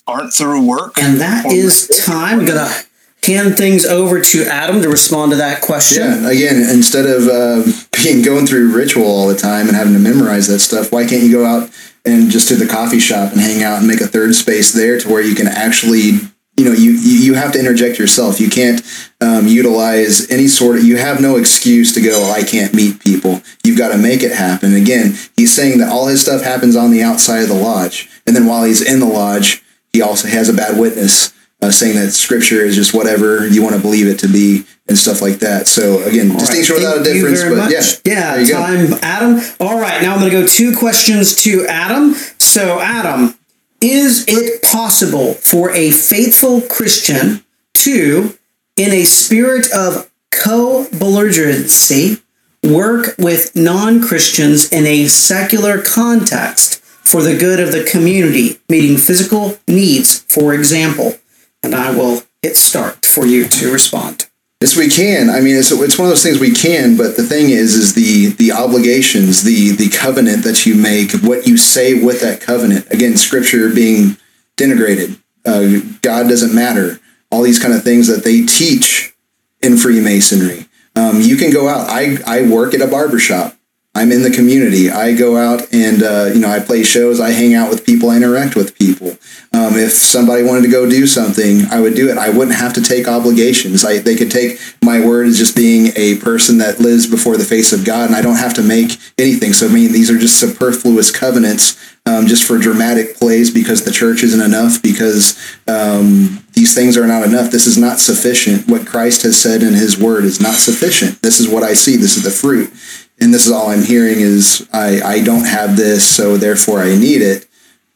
aren't through work. And that is time. I'm going to hand things over to Adam to respond to that question. Yeah, again, instead of uh, being going through ritual all the time and having to memorize that stuff, why can't you go out and just to the coffee shop and hang out and make a third space there to where you can actually, you know, you you, you have to interject yourself. You can't um, utilize any sort of. You have no excuse to go. I can't meet people. You've got to make it happen. Again, he's saying that all his stuff happens on the outside of the lodge, and then while he's in the lodge, he also has a bad witness uh, saying that scripture is just whatever you want to believe it to be and stuff like that. So again, distinction All right, without a thank difference, but much. yeah, there you go. Adam. All right, now I'm going to go two questions to Adam. So, Adam, is it possible for a faithful Christian to, in a spirit of co belligerency, work with non Christians in a secular context for the good of the community, meeting physical needs, for example? And I will hit start for you to respond. Yes, we can. I mean, it's, it's one of those things we can, but the thing is, is the the obligations, the the covenant that you make, what you say with that covenant. Again, Scripture being denigrated. Uh, God doesn't matter. All these kind of things that they teach in Freemasonry. Um, you can go out. I I work at a barber shop. I'm in the community. I go out and uh, you know I play shows. I hang out with people. I interact with people. Um, if somebody wanted to go do something, I would do it. I wouldn't have to take obligations. I, they could take my word as just being a person that lives before the face of God, and I don't have to make anything. So I mean, these are just superfluous covenants, um, just for dramatic plays because the church isn't enough. Because um, these things are not enough. This is not sufficient. What Christ has said in His Word is not sufficient. This is what I see. This is the fruit and this is all I'm hearing is I, I don't have this, so therefore I need it.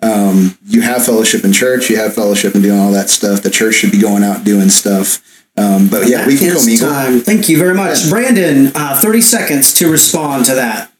Um, you have fellowship in church, you have fellowship and doing all that stuff. The church should be going out doing stuff. Um, but yeah, we can commingle. time. Thank you very much. Brandon, uh, 30 seconds to respond to that.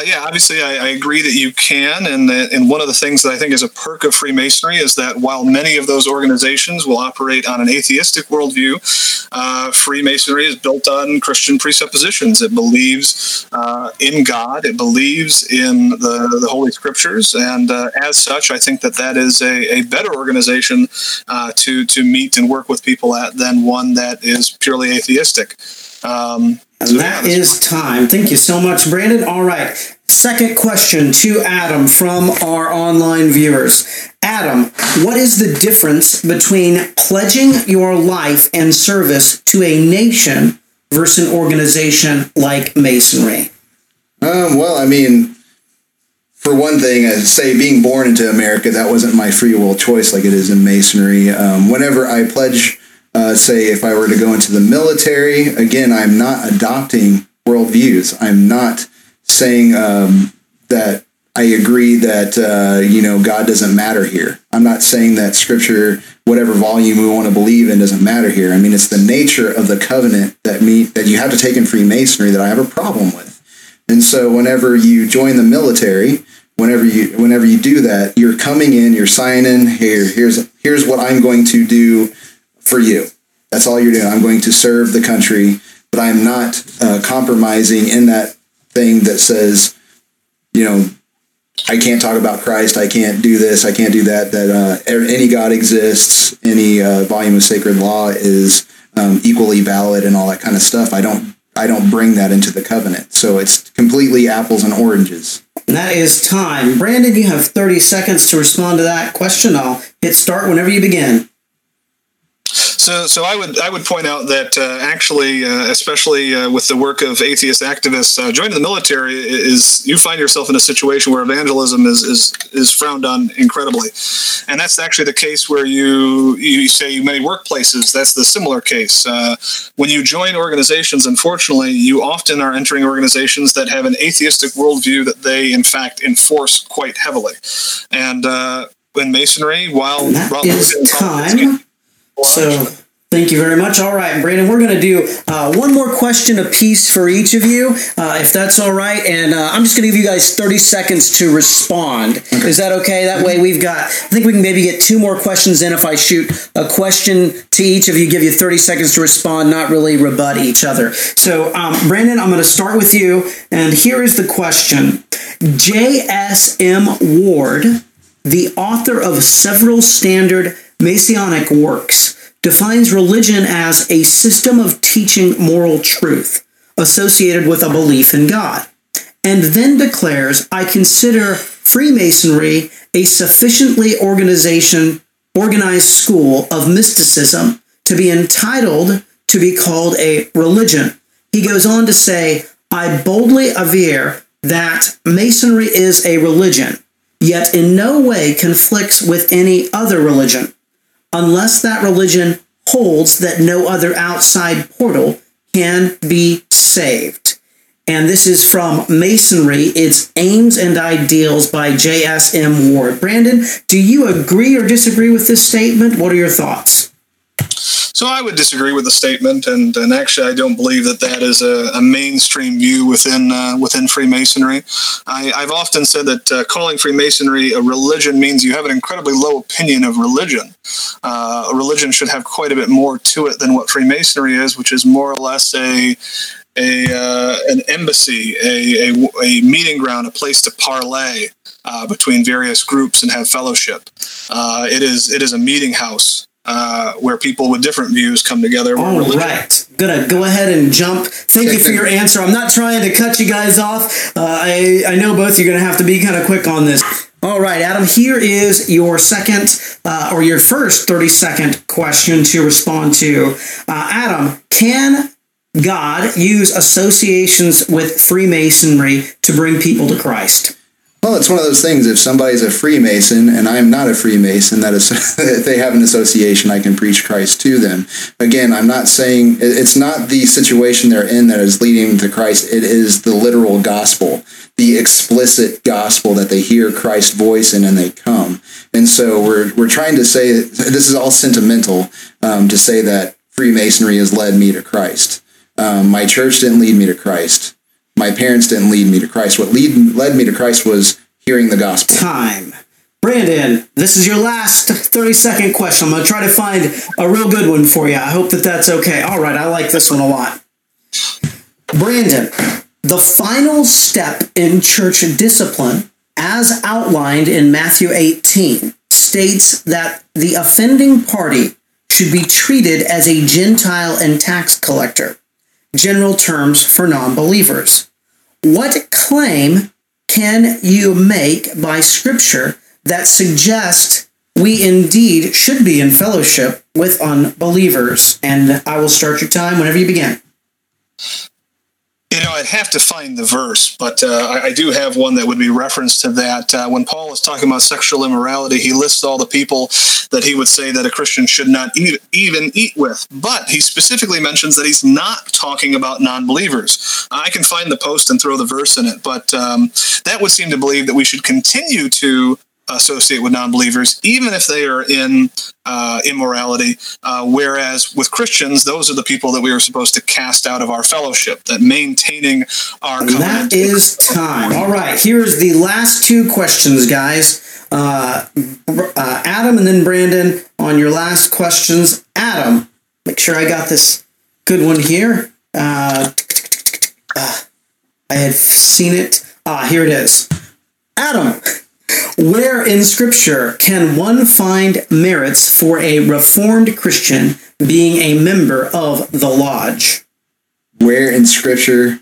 Uh, yeah, obviously, I, I agree that you can, and that, and one of the things that I think is a perk of Freemasonry is that while many of those organizations will operate on an atheistic worldview, uh, Freemasonry is built on Christian presuppositions. It believes uh, in God, it believes in the, the Holy Scriptures, and uh, as such, I think that that is a, a better organization uh, to to meet and work with people at than one that is purely atheistic. Um, And that is time. Thank you so much, Brandon. All right. Second question to Adam from our online viewers. Adam, what is the difference between pledging your life and service to a nation versus an organization like Masonry? Um, well, I mean, for one thing, I say being born into America, that wasn't my free will choice like it is in Masonry. Um, whenever I pledge, uh, say, if I were to go into the military, again, I'm not adopting worldviews. I'm not saying um, that I agree that, uh, you know, God doesn't matter here. I'm not saying that scripture, whatever volume we want to believe in, doesn't matter here. I mean, it's the nature of the covenant that me that you have to take in Freemasonry that I have a problem with. And so whenever you join the military, whenever you whenever you do that, you're coming in, you're signing, here, here's here's what I'm going to do for you. That's all you're doing. I'm going to serve the country, but I'm not uh, compromising in that thing that says, you know, I can't talk about Christ. I can't do this. I can't do that. That uh, any God exists. Any uh, volume of sacred law is um, equally valid, and all that kind of stuff. I don't. I don't bring that into the covenant. So it's completely apples and oranges. That is time. Brandon, you have 30 seconds to respond to that question. I'll hit start whenever you begin. So, so I would I would point out that uh, actually, uh, especially uh, with the work of atheist activists, uh, joining the military is you find yourself in a situation where evangelism is is, is frowned on incredibly, and that's actually the case where you you say many workplaces. That's the similar case. Uh, when you join organizations, unfortunately, you often are entering organizations that have an atheistic worldview that they in fact enforce quite heavily, and uh, in masonry, while that time. So thank you very much. All right, Brandon, we're going to do uh, one more question a piece for each of you, uh, if that's all right. And uh, I'm just going to give you guys 30 seconds to respond. Is that okay? That way we've got, I think we can maybe get two more questions in if I shoot a question to each of you, give you 30 seconds to respond, not really rebut each other. So, um, Brandon, I'm going to start with you. And here is the question J.S.M. Ward, the author of several standard Masonic works, defines religion as a system of teaching moral truth associated with a belief in God, and then declares, I consider Freemasonry a sufficiently organization, organized school of mysticism to be entitled to be called a religion. He goes on to say, I boldly aver that Masonry is a religion, yet in no way conflicts with any other religion unless that religion holds that no other outside portal can be saved. And this is from Masonry, its Aims and Ideals by J.S.M. Ward. Brandon, do you agree or disagree with this statement? What are your thoughts? So I would disagree with the statement, and, and actually I don't believe that that is a, a mainstream view within uh, within Freemasonry. I, I've often said that uh, calling Freemasonry a religion means you have an incredibly low opinion of religion. Uh, religion should have quite a bit more to it than what Freemasonry is, which is more or less a a uh, an embassy, a, a, a meeting ground, a place to parlay uh, between various groups and have fellowship. Uh, it is it is a meeting house uh, where people with different views come together. All religion- right. Gonna go ahead and jump. Thank you for your answer. I'm not trying to cut you guys off. Uh, I, I know both you're gonna have to be kind of quick on this. All right, Adam, here is your second uh, or your first 30 second question to respond to. Uh, Adam, can God use associations with Freemasonry to bring people to Christ? Well, it's one of those things. If somebody's a Freemason and I'm not a Freemason, that is, if they have an association, I can preach Christ to them. Again, I'm not saying it's not the situation they're in that is leading to Christ. It is the literal gospel. the explicit gospel that they hear Christ's voice and they come. And so we're we're trying to say this is all sentimental um, to say that Freemasonry has led me to Christ. Um, my church didn't lead me to Christ. My parents didn't lead me to Christ. What lead, led me to Christ was hearing the gospel. Time. Brandon, this is your last 30 second question. I'm going to try to find a real good one for you. I hope that that's okay. All right, I like this one a lot. Brandon, the final step in church discipline, as outlined in Matthew 18, states that the offending party should be treated as a Gentile and tax collector, general terms for non believers. What claim can you make by Scripture that suggests we indeed should be in fellowship with unbelievers? And I will start your time whenever you begin. You know, I'd have to find the verse, but uh, I, I, do have one that would be reference to that. Uh, when Paul is talking about sexual immorality, he lists all the people that he would say that a Christian should not even eat with. But he specifically mentions that he's not talking about non believers. I can find the post and throw the verse in it, but um, that would seem to believe that we should continue to associate with non-believers, even if they are in uh, immorality. Uh, whereas with Christians, those are the people that we are supposed to cast out of our fellowship. That maintaining our that is time. All right, here's the last two questions, guys. Uh, uh, Adam and then Brandon on your last questions. Adam, make sure I got this good one here. Uh, uh, I had seen it. Ah, here it is. Adam. Where in Scripture can one find merits for a Reformed Christian being a member of the Lodge? Where in Scripture?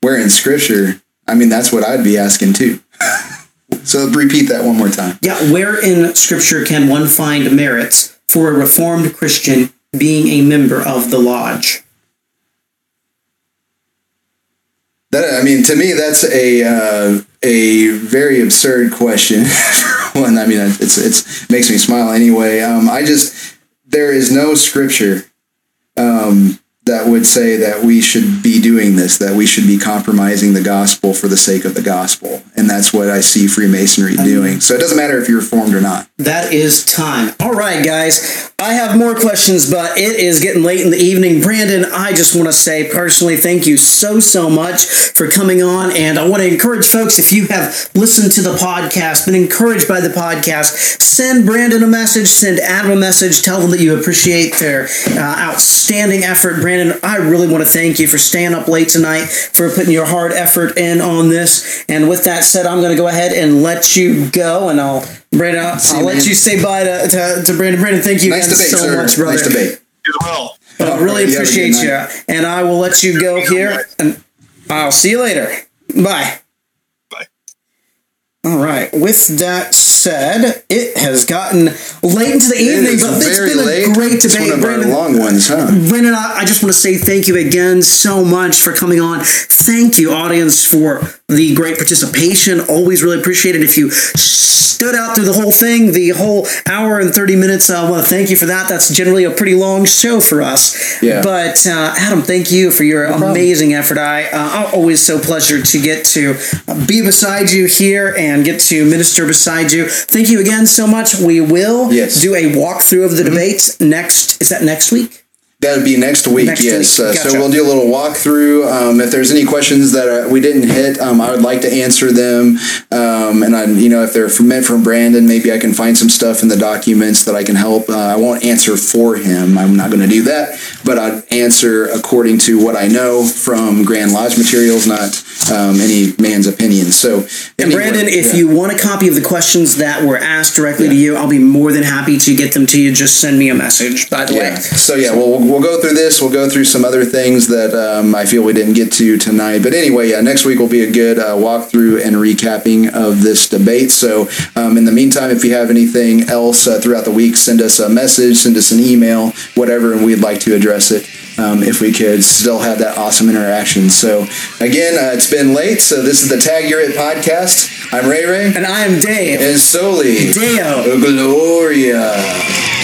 Where in Scripture? I mean, that's what I'd be asking too. so repeat that one more time. Yeah, where in Scripture can one find merits for a Reformed Christian being a member of the Lodge? That I mean, to me, that's a uh, a very absurd question. One, I mean, it's it's makes me smile anyway. Um, I just there is no scripture um, that would say that we should be doing this, that we should be compromising the gospel for the sake of the gospel. And that's what I see Freemasonry doing. So it doesn't matter if you're reformed or not. That is time. All right, guys. I have more questions, but it is getting late in the evening. Brandon, I just want to say personally, thank you so, so much for coming on. And I want to encourage folks if you have listened to the podcast, been encouraged by the podcast, send Brandon a message, send Adam a message, tell them that you appreciate their uh, outstanding effort. Brandon, I really want to thank you for staying up late tonight, for putting your hard effort in on this. And with that said, I'm going to go ahead and let you go, and I'll Brandon, I'll, I'll let you say bye to, to, to, Brandon. Brandon, thank you nice again debate, so sir. much, brother. Nice debate. You well. I really right, appreciate you, and I will let you go here, and I'll see you later. Bye. Bye. All right. With that said, it has gotten late into the evening, but it's been a late. great debate. It's one of Brandon, our long ones, huh? Brandon, I just want to say thank you again so much for coming on. Thank you, audience, for the great participation. Always really appreciated. If you stood out through the whole thing, the whole hour and 30 minutes, I want to thank you for that. That's generally a pretty long show for us. Yeah. But uh, Adam, thank you for your no amazing effort. I uh, always so pleasure to get to be beside you here and get to minister beside you. Thank you again so much. We will yes. do a walkthrough of the mm-hmm. debates next. Is that next week? That would be next week, next yes. Week. Uh, gotcha. So we'll do a little walkthrough. Um, if there's any questions that uh, we didn't hit, um, I would like to answer them. Um, and I, you know, if they're from, meant from Brandon, maybe I can find some stuff in the documents that I can help. Uh, I won't answer for him. I'm not going to do that, but I'd answer according to what I know from Grand Lodge materials, not um, any man's opinion. So, and Brandon, if yeah. you want a copy of the questions that were asked directly yeah. to you, I'll be more than happy to get them to you. Just send me a message. By the yeah. way. So yeah, we'll we'll go through this. We'll go through some other things that um, I feel we didn't get to tonight. But anyway, yeah, next week will be a good uh, walkthrough and recapping of this debate. So um, in the meantime, if you have anything else uh, throughout the week, send us a message, send us an email, whatever, and we'd like to address it. Um, if we could still have that awesome interaction. So, again, uh, it's been late. So, this is the Tag Your It podcast. I'm Ray Ray. And I am Dave. And Soli. Deo. Gloria.